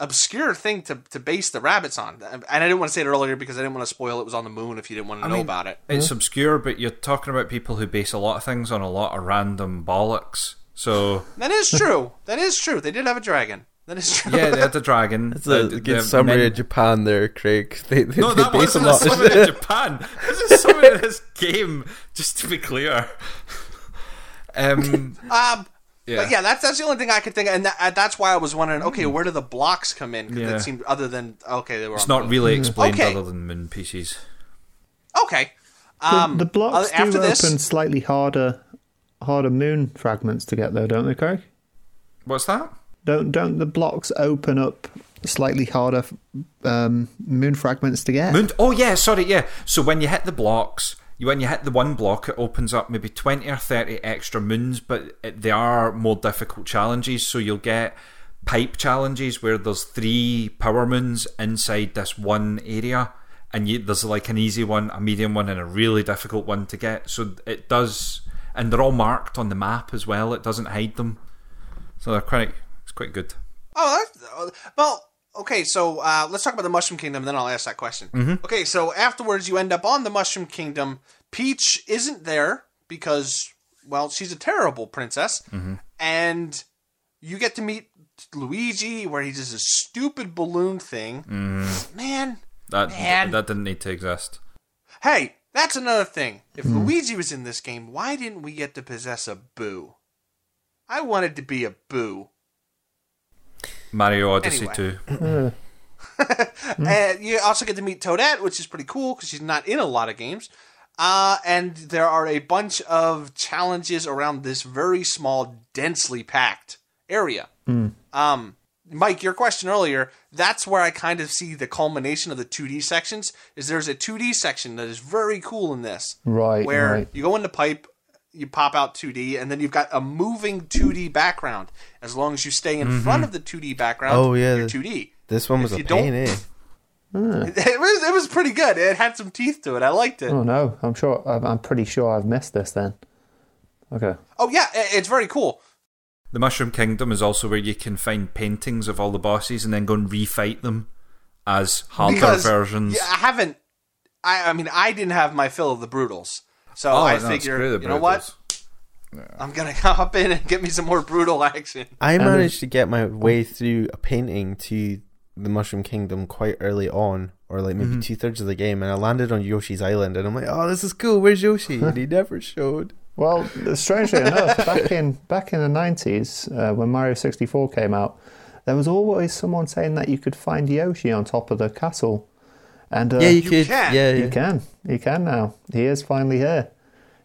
obscure thing to, to base the rabbits on. And I didn't want to say it earlier because I didn't want to spoil it was on the moon if you didn't want to know mean- about it. It's obscure, but you're talking about people who base a lot of things on a lot of random bollocks. So That is true. that is true. They did have a dragon. That is true. yeah, they had the dragon. It's a the- good the summary men- of Japan there, Craig. They, they, No, they that base a wasn't a lot. summary of Japan. This is summary of this game, just to be clear. Um, Um, Yeah. But yeah, that's that's the only thing I could think, of, and that, that's why I was wondering. Okay, where do the blocks come in? 'Cause Yeah. that seemed other than okay, they were. it's on not moon. really explained Okay. other than moon pieces. okay. Um, the blocks uh, after do this, open slightly harder, harder moon fragments to get there, don't they, Craig? What's that? Don't don't the blocks open up slightly harder um, moon fragments to get? Moon. Oh yeah, sorry, yeah. So when you hit the blocks, you when you hit the one block, it opens up maybe twenty or thirty extra moons, but it, they are more difficult challenges. So you'll get pipe challenges where there's three power moons inside this one area, and you, there's like an easy one, a medium one, and a really difficult one to get. So it does, and they're all marked on the map as well. It doesn't hide them, so they're quite. It's quite good. Oh, that's, uh, well, okay. So uh, let's talk about the Mushroom Kingdom, then I'll ask that question. Mm-hmm. Okay, so afterwards, you end up on the Mushroom Kingdom. Peach isn't there because, well, she's a terrible princess, mm-hmm. and you get to meet Luigi, where he does a stupid balloon thing. Mm-hmm. Man, That Man. that didn't need to exist. hey, that's another thing. If Luigi was in this game, why didn't we get to possess a Boo? I wanted to be a Boo. Mario Odyssey Anyway. two. And you also get to meet Toadette, which is pretty cool because she's not in a lot of games. Uh, and there are a bunch of challenges around this very small, densely packed area. Um, Mike, your question earlier, that's where I kind of see the culmination of the 2D sections. Is there's a 2D section that is very cool in this, Right, where right. you go in the pipe, you pop out 2D, and then you've got a moving 2D background. As long as you stay in front of the 2D background, Oh, yeah, you're the- 2D. This one was If a you don't- pain, eh? It was it was pretty good. It had some teeth to it. I liked it. Oh no, I'm sure. I'm, I'm pretty sure I've missed this then. Okay. Oh yeah, it's very cool. The Mushroom Kingdom is also where you can find paintings of all the bosses and then go and refight them as harder Because versions. yeah, I haven't. I I mean, I didn't have my fill of the Broodals, so oh, I no, it's figure great, you know what, Broodals. I'm gonna hop in and get me some more brutal action. I managed to get my way through a painting to the Mushroom Kingdom quite early on, or like maybe two thirds of the game, and I landed on Yoshi's Island, and I'm like, "Oh, this is cool. Where's Yoshi?" And he never showed. Well, strangely enough, back in back in the nineties, uh, when Mario sixty four came out, there was always someone saying that you could find Yoshi on top of the castle, and uh, yeah, you, you could. can. Yeah, you yeah. can, you can now. He is finally here.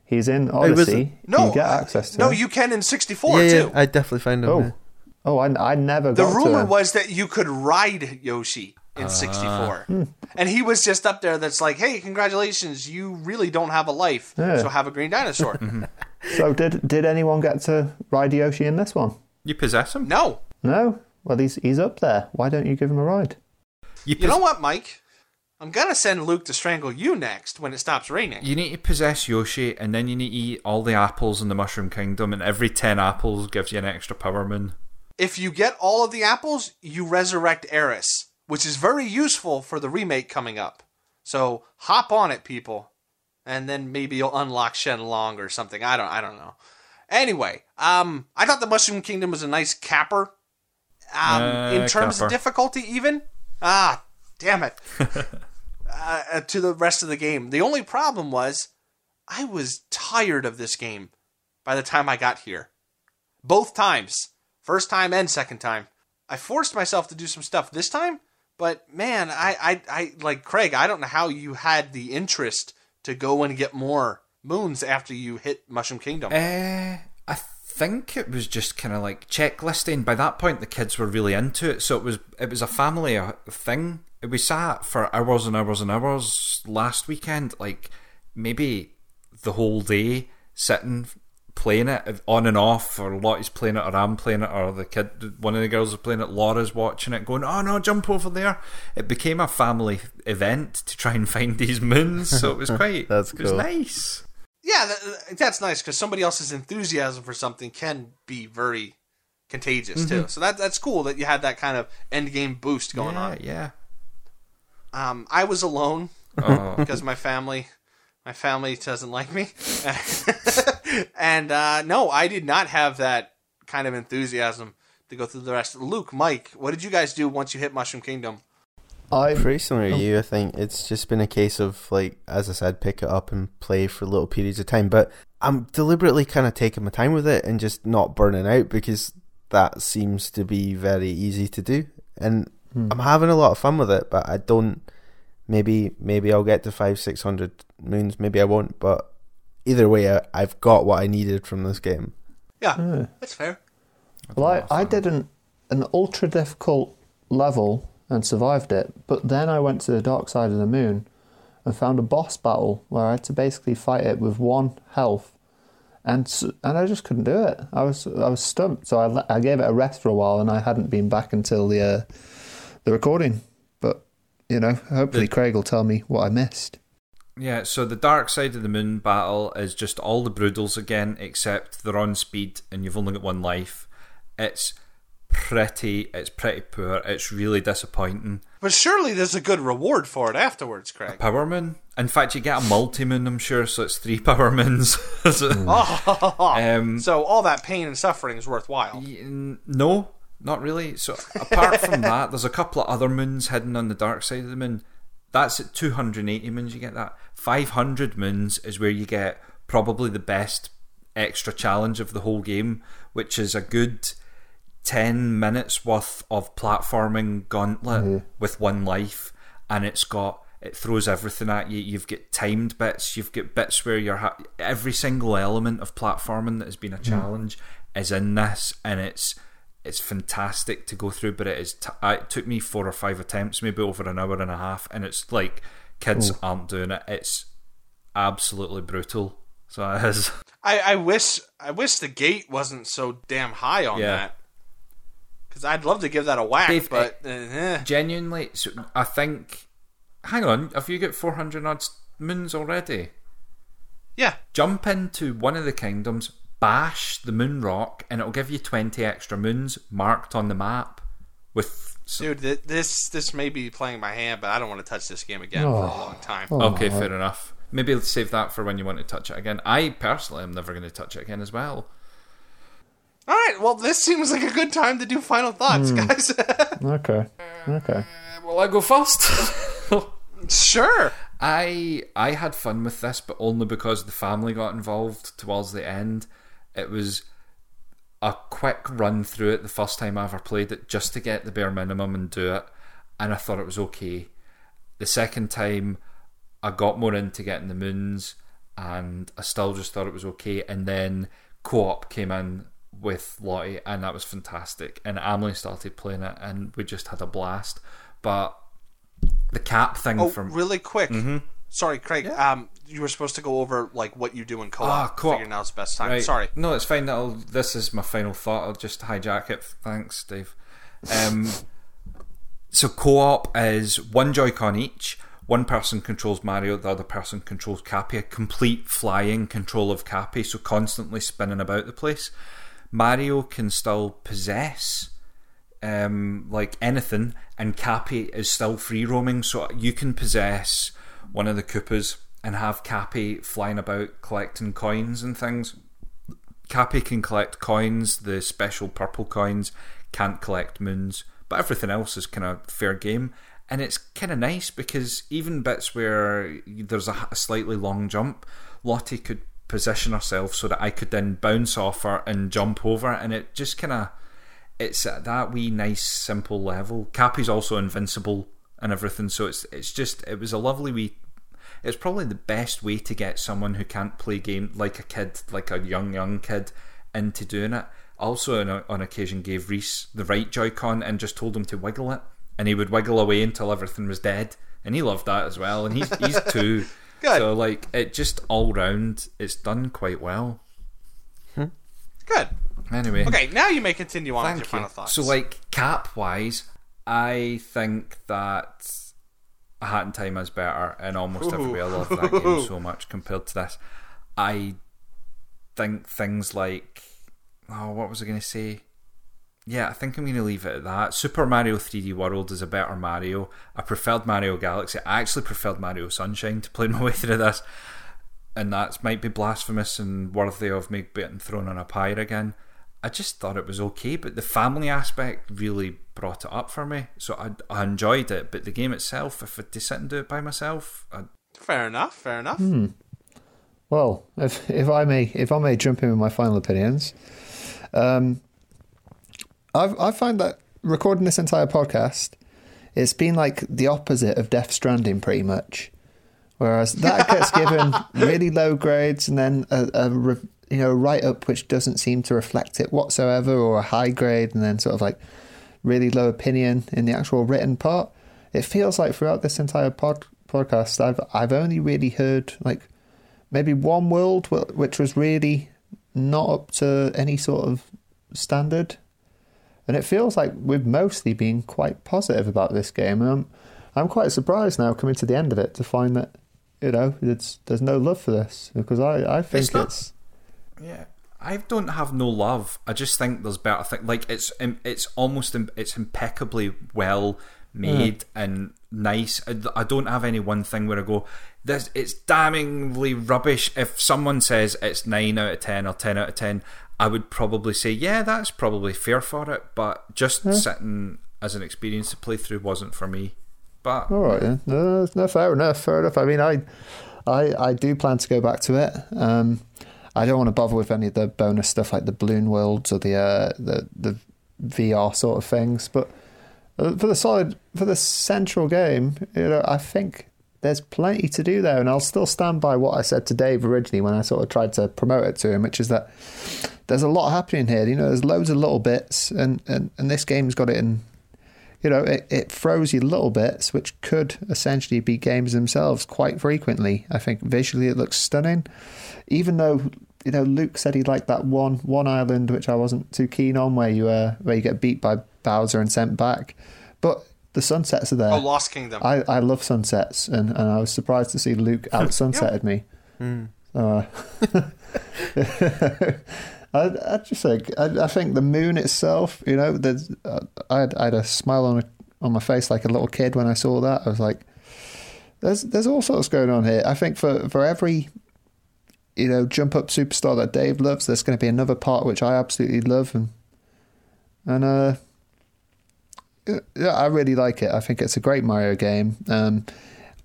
He's in was Odyssey. No, you get access to no, him. you can in 64 yeah, too. yeah, I definitely found him. Oh, yeah. oh, I, I never the got to rumor him. was that you could ride Yoshi in ah. 64. Hmm. And he was just up there that's like, hey, congratulations, you really don't have a life, Yeah. so have a green dinosaur. Mm-hmm. So did did anyone get to ride Yoshi in this one? You possess him? no. No. Well, he's he's up there. Why don't you give him a ride? You, You know what, Mike? I'm to send Luke to strangle you next when it stops raining. You need to possess Yoshi, and then you need to eat all the apples in the Mushroom Kingdom, and every 10 apples gives you an extra Power Moon. If you get all of the apples, you resurrect Aeris, which is very useful for the remake coming up. So hop on it, people, and then maybe you'll unlock Shenlong or something. I don't, I don't know. Anyway, um, I thought the Mushroom Kingdom was a nice capper. Um, Uh, in terms capper. of difficulty, even ah, damn it, uh, to the rest of the game. The only problem was I was tired of this game by the time I got here. Both times. First time and second time. I forced myself to do some stuff this time, but man, I, I, I like Craig, I don't know how you had the interest to go and get more moons after you hit Mushroom Kingdom. Uh, I think it was just kind of like checklisting. By that point, the kids were really into it, so it was it was a family uh, thing. We sat for hours and hours and hours last weekend, like maybe the whole day, sitting playing it on and off, or Lottie's playing it, or I'm playing it, or the kid, one of the girls is playing it, Laura's watching it, going, "Oh no, jump over there!" It became a family event to try and find these moons, so it was quite. That's It was cool. nice. yeah, that, that's nice because somebody else's enthusiasm for something can be very contagious mm-hmm. too. So that that's cool that you had that kind of end game boost going yeah, on. yeah. Um, I was alone Oh. because my family my family doesn't like me and uh, no i did not have that kind of enthusiasm to go through the rest luke mike what did you guys do once you hit mushroom kingdom I Pretty similar to you, I think. It's just been a case of, like, as I said, pick it up and play for little periods of time. But I'm deliberately kind of taking my time with it and just not burning out because that seems to be very easy to do. And I'm having a lot of fun with it, but I don't. Maybe maybe I'll get to five, six hundred moons. Maybe I won't. But either way, I, I've got what I needed from this game. yeah that's fair Well, I, I did an, an ultra difficult level and survived it, but then I went to the dark side of the moon and found a boss battle where I had to basically fight it with one health, and and I just couldn't do it. I was I was stumped, so I, I gave it a rest for a while, and I hadn't been back until the uh, the recording. But you know, hopefully The- Craig will tell me what I missed. Yeah, so the dark side of the moon battle is just all the Broodals again, except they're on speed and you've only got one life. It's pretty, it's pretty poor. It's really disappointing. but surely there's a good reward for it afterwards craig Power moon. In fact, you get a multi moon, I'm sure, so it's three power moons. So, oh, um, so all that pain and suffering is worthwhile y- n- no, not really. So apart from that, there's a couple of other moons hidden on the dark side of the moon. That's at 280 moons. You get that. 500 moons is where you get probably the best extra challenge of the whole game, which is a good 10 minutes worth of platforming gauntlet mm-hmm. with one life, and it's got it throws everything at you. You've got timed bits. You've got bits where you're ha- every single element of platforming that has been a mm-hmm. challenge is in this, and it's it's fantastic to go through. But it is t- I- it took me four or five attempts, maybe over an hour and a half, and it's like kids aren't doing it. It's absolutely brutal. So it is. I, I wish I wish the gate wasn't so damn high on Yeah. that. Because I'd love to give that a whack, Dave, but uh, eh. Genuinely, so I think. Hang on, have you got 400 odd moons already? yeah, Jump into one of the kingdoms, bash the moon rock, and it'll give you 20 extra moons marked on the map with. dude, th- this this may be playing my hand, but I don't want to touch this game again for a long time. Oh, Okay, fair enough. Maybe save that for when you want to touch it again. I personally am never going to touch it again as well. All right, well, this seems like a good time to do final thoughts, Hmm. guys. Okay. Okay. Will I go first? sure. I I had fun with this, but only because the family got involved towards the end. It was a quick run through it the first time I ever played it, just to get the bare minimum and do it, and I thought it was okay. The second time, I got more into getting the moons, and I still just thought it was okay. And then co-op came in with Lottie, and that was fantastic. And Emily started playing it, and we just had a blast. But the cap thing Oh, from really quick. Mm-hmm. Sorry, Craig. Um, you were supposed to go over like what you do in co-op. Ah, co-op. Figure now's the best time. Right. Sorry. No, it's fine. That'll, this is my final thought. I'll just hijack it. Thanks, Dave. Um, so co-op is one Joy-Con each. One person controls Mario, the other person controls Cappy. A complete flying control of Cappy, so constantly spinning about the place. Mario can still possess um, like anything, and Cappy is still free roaming, so you can possess one of the Koopas and have Cappy flying about collecting coins and things. Cappy can collect coins, the special purple coins, can't collect moons, but everything else is kind of fair game. And it's kind of nice because even bits where there's a, a slightly long jump, Lottie could position herself so that I could then bounce off her and jump over, and it just kind of it's at that wee nice simple level. Cappy's also invincible and everything, so it's it's just it was a lovely wee. It's probably the best way to get someone who can't play game like a kid, like a young young kid, into doing it. Also, on, on occasion, gave Reese the right Joy-Con and just told him to wiggle it, and he would wiggle away until everything was dead, and he loved that as well. And he's he's two, Good. so like it just all round, it's done quite well. Hmm. Good. Anyway, Okay, now you may continue on with your Thank final thoughts. So, like cap wise, I think that A Hat in Time is better in almost every way. I love that game so much compared to this. I think things like oh, what was I going to say? Yeah, I think I'm going to leave it at that. Super Mario 3D World is a better Mario. I preferred Mario Galaxy. I actually preferred Mario Sunshine to play my way through this. And that might be blasphemous and worthy of me being thrown on a pyre again. I just thought it was okay, but the family aspect really brought it up for me. So I, I enjoyed it, but the game itself, if I had to sit and do it by myself, I, fair enough. Fair enough. Hmm. Well, if if I may if I may jump in with my final opinions, um, I've I find that recording this entire podcast, it's been like the opposite of Death Stranding, pretty much. Whereas that gets given really low grades, and then a, a re, you know write up which doesn't seem to reflect it whatsoever, or a high grade, and then sort of like really low opinion in the actual written part. It feels like throughout this entire pod, podcast, I've I've only really heard like maybe one world which was really not up to any sort of standard. And it feels like we've mostly been quite positive about this game. And I'm, I'm quite surprised now coming to the end of it to find that, you know, it's, there's no love for this because I, I think It's not- it's. Yeah, I don't have no love. I just think there's better things. Like it's it's almost it's impeccably well made and nice. I don't have any one thing where I go, this it's damningly rubbish. If someone says it's nine out of ten or ten out of ten, I would probably say yeah, that's probably fair for it. But just sitting as an experience to play through wasn't for me. But All right, then. No, no, fair enough. Fair enough. I mean, I, I, I do plan to go back to it. Um, I don't want to bother with any of the bonus stuff like the balloon worlds or the uh, the the VR sort of things. But uh, for the solid, for the central game, you know, I think there's plenty to do there, and I'll still stand by what I said to Dave originally when I sort of tried to promote it to him, which is that there's a lot happening here. You know, there's loads of little bits, and and, and this game's got it in you know, it, it throws you little bits which could essentially be games themselves quite frequently. I think visually it looks stunning, even though you know Luke said he liked that one one island which I wasn't too keen on, where you uh, where you get beat by Bowser and sent back, but the sunsets are there. Oh, Lost Kingdom. I, I love sunsets, and, and I was surprised to see Luke out sunsetted me. So, uh, I, I just think I, I think the moon itself, you know, there's I, had, I had a smile on on my face like a little kid when I saw that. I was like, there's there's all sorts going on here. I think for for every you know jump up superstar that Dave loves, there's going to be another part which I absolutely love, and and uh yeah, I really like it. I think it's a great Mario game. Um,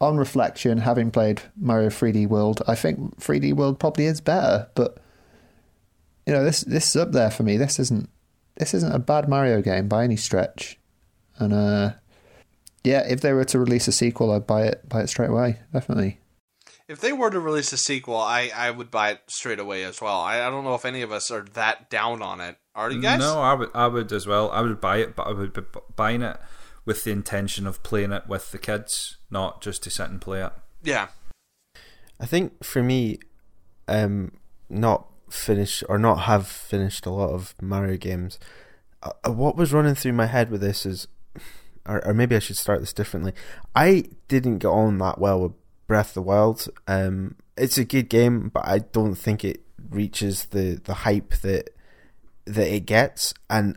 on reflection, having played Mario 3D World, I think 3D World probably is better. But you know, this this is up there for me. This isn't this isn't a bad Mario game by any stretch. And uh, yeah, if they were to release a sequel, I'd buy it buy it straight away. Definitely. If they were to release a sequel, I, I would buy it straight away as well. I, I don't know if any of us are that down on it. Are you guys? No, I would, I would as well. I would buy it, but I would be buying it with the intention of playing it with the kids, not just to sit and play it. Yeah. I think for me, um, not finish or not have finished a lot of Mario games. Uh, what was running through my head with this is, or, or maybe I should start this differently. I didn't get on that well with Breath of the Wild. Um, it's a good game, but I don't think it reaches the, the hype that that it gets. And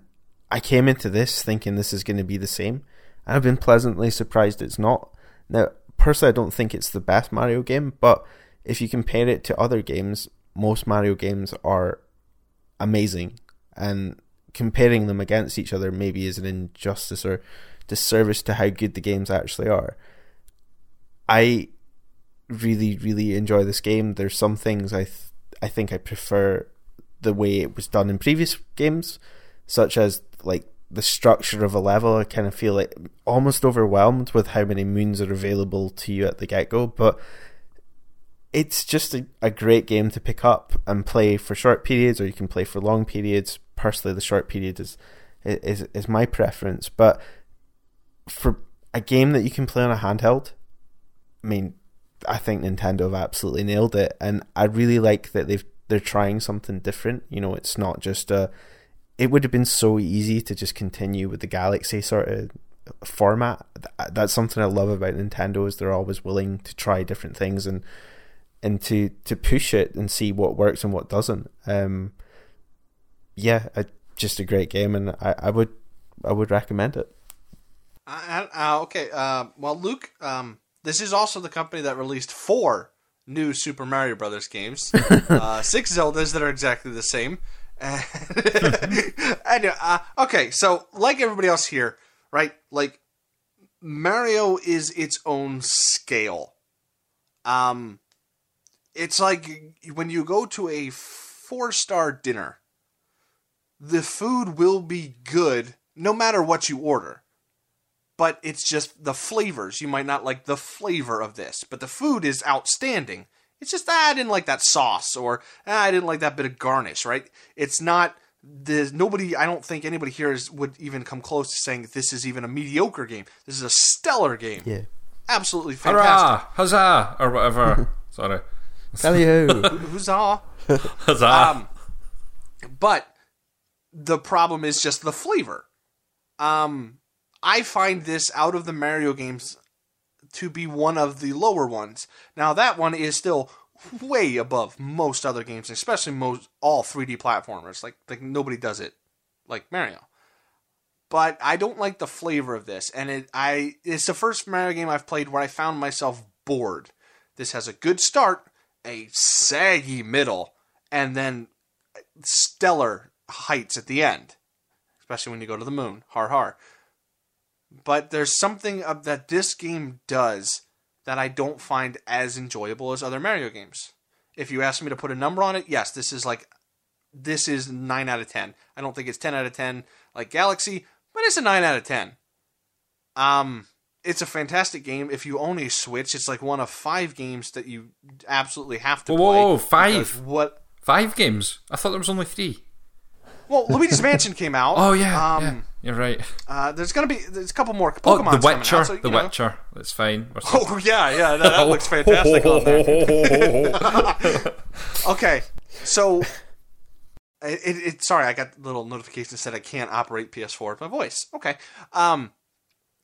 I came into this thinking this is going to be the same, and I've been pleasantly surprised it's not. Now, personally, I don't think it's the best Mario game, but if you compare it to other games, most Mario games are amazing, and comparing them against each other maybe is an injustice or disservice to how good the games actually are. I really, really enjoy this game. There's some things I th- I think I prefer the way it was done in previous games, such as like the structure of a level. I kind of feel like almost overwhelmed with how many moons are available to you at the get go, but it's just a, a great game to pick up and play for short periods, or you can play for long periods. Personally, the short period is is is my preference, but for a game that you can play on a handheld, I mean, I think Nintendo have absolutely nailed it, and I really like that they've they're trying something different. You know, it's not just a. It would have been so easy to just continue with the Galaxy sort of format. That's something I love about Nintendo is they're always willing to try different things and and to to push it and see what works and what doesn't. Um, yeah, I, just a great game, and I, I would I would recommend it. Uh, uh, okay, uh, well, Luke, um, this is also the company that released four new Super Mario Brothers games, uh, six Zeldas that are exactly the same. anyway, uh, okay, so like everybody else here, right? Like Mario is its own scale. Um, it's like when you go to a four star dinner, the food will be good no matter what you order. But it's just the flavors. You might not like the flavor of this, but the food is outstanding. It's just ah, I didn't like that sauce, or ah, I didn't like that bit of garnish. Right? It's not. There's nobody. I don't think anybody here is, would even come close to saying this is even a mediocre game. This is a stellar game. Yeah, absolutely fantastic. Hurrah! Huzzah! Or whatever. Sorry. Tally ho! Huzzah! Huzzah! Um, but the problem is just the flavor. Um, I find this out of the Mario games to be one of the lower ones. Now that one is still way above most other games, especially most all 3D platformers. Like like nobody does it like Mario. But I don't like the flavor of this, and it I it's the first Mario game I've played where I found myself bored. This has a good start, a saggy middle, and then stellar heights at the end, especially when you go to the moon. Har har. But there's something that this game does that I don't find as enjoyable as other Mario games. If you ask me to put a number on it, yes, this is like this is 9 out of 10. I don't think it's 10 out of 10 like Galaxy, but it's a 9 out of 10. Um it's a fantastic game. If you own a Switch, it's like one of five games that you absolutely have to whoa, play. Whoa, five? What? Five games? I thought there was only three. Well, Luigi's Mansion came out. Oh yeah, um, yeah. You're right. Uh, there's gonna be there's a couple more Pokemon. Oh. The Witcher. Out, so, the know. Witcher. That's fine. Oh yeah, yeah, that, that looks fantastic on there. Okay, so it, it, it sorry, I got a little notification that said I can't operate PS4 with my voice. Okay, um,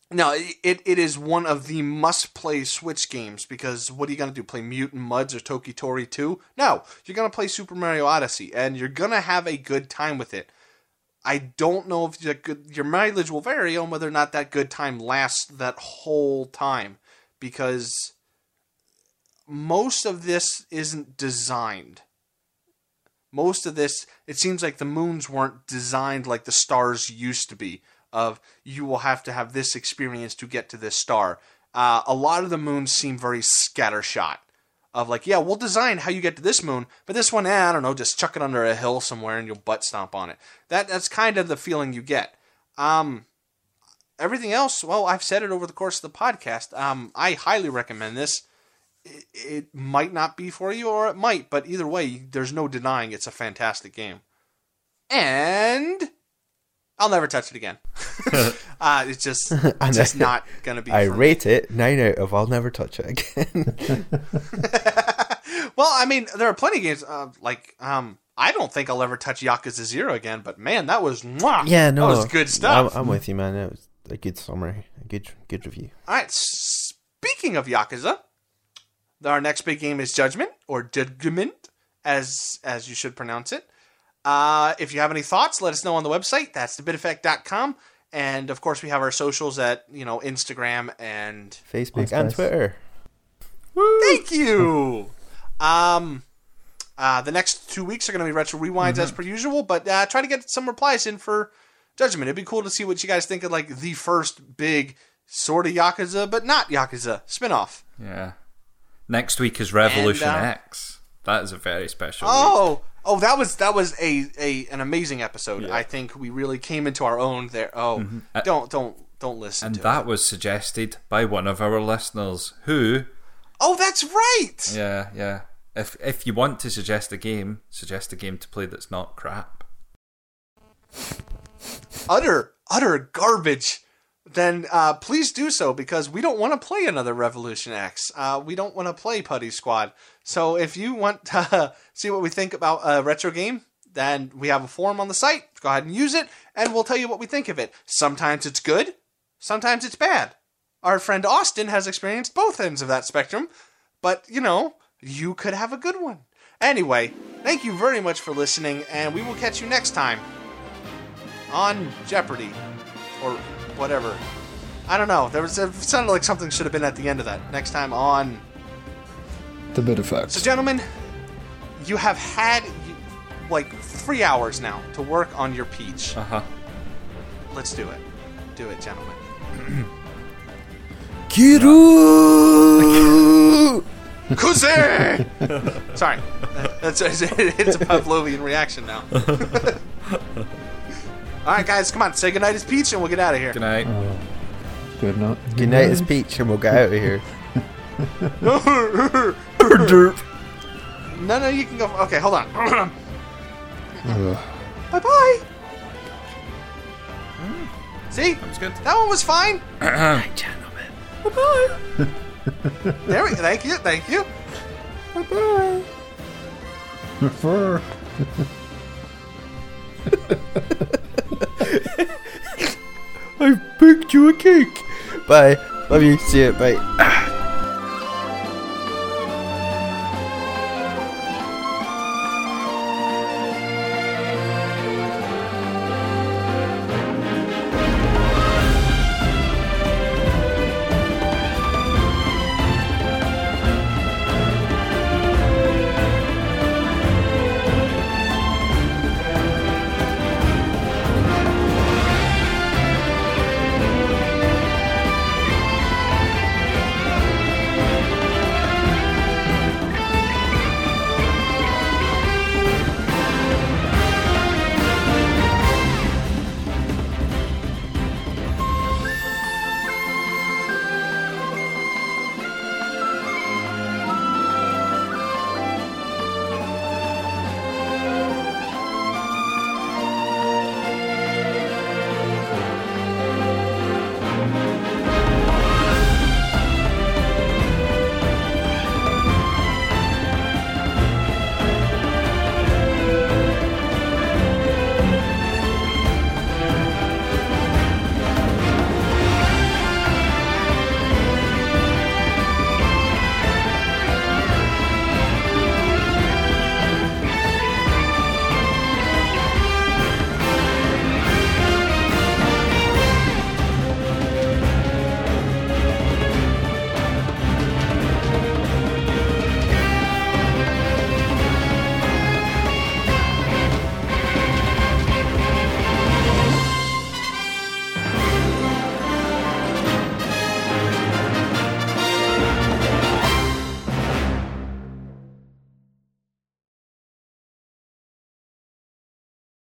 no, it it is one of the must play Switch games because what are you gonna do? Play Mutant Mudds or Toki Tori 2? No, you're gonna play Super Mario Odyssey, and you're gonna have a good time with it. I don't know if good, your mileage will vary on whether or not that good time lasts that whole time because most of this isn't designed. Most of this, it seems like the moons weren't designed like the stars used to be. Of you will have to have this experience to get to this star. Uh, a lot of the moons seem very scattershot. Of like, yeah, we'll design how you get to this moon, but this one, eh, I don't know, just chuck it under a hill somewhere and you'll butt stomp on it. That that's kind of the feeling you get. Um, everything else, well, I've said it over the course of the podcast. Um, I highly recommend this. It, it might not be for you, or it might, but either way, there's no denying it's a fantastic game. And I'll never touch it again. uh, it's just, it's just not gonna be. I rate it nine out of I'll never touch it again. well, I mean, there are plenty of games uh, like um. I don't think I'll ever touch Yakuza Zero again, but man, that was mwah, yeah, no, that was good stuff. I'm, I'm with you, man. It was a good summary, a good good review. All right. Speaking of Yakuza, our next big game is Judgment or Judgment, as as you should pronounce it. Uh, if you have any thoughts, let us know on the website. That's thebiteffect.com. And of course, we have our socials at you know Instagram and Facebook and nice. Twitter. Thank you. Um, uh, the next two weeks are going to be retro rewinds as per usual, but uh, try to get some replies in for Judgment. It'd be cool to see what you guys think of like the first big sort of Yakuza, but not Yakuza spinoff. yeah. Next week is Revolution And, uh, X. That is a very special. week. Oh, oh, that was that was a, a an amazing episode. I think we really came into our own there. Oh, Uh, don't don't don't listen And to that it. was suggested by one of our listeners who, Oh, that's right. yeah, yeah. If if you want to suggest a game, suggest a game to play that's not crap. Utter utter garbage. Then uh, please do so because we don't want to play another Revolution X. Uh, we don't want to play Putty Squad. So if you want to see what we think about a retro game, then we have a forum on the site. Go ahead and use it, and we'll tell you what we think of it. Sometimes it's good, sometimes it's bad. Our friend Austin has experienced both ends of that spectrum, but you know, you could have a good one. Anyway, thank you very much for listening, and we will catch you next time on Jeopardy or whatever. I don't know. There was it sounded like something should have been at the end of that. Next time on. The bit effect. So, gentlemen, you have had like three hours now to work on your peach. Uh huh. Let's do it. Do it, gentlemen. Kiryu! Kuze! Sorry, that's it's a Pavlovian reaction now. All right, guys, come on, say goodnight as Peach, and we'll get out of here. Good night. Good night. Good night, it's Peach, and we'll get out of here. No, no, you can go. Okay, hold on. Bye bye. Hmm. See, That was good. that one was fine. Gentlemen. There we. Thank you. Thank you. Bye bye. Fur. I baked you a cake. Bye. Love you. See you. Bye.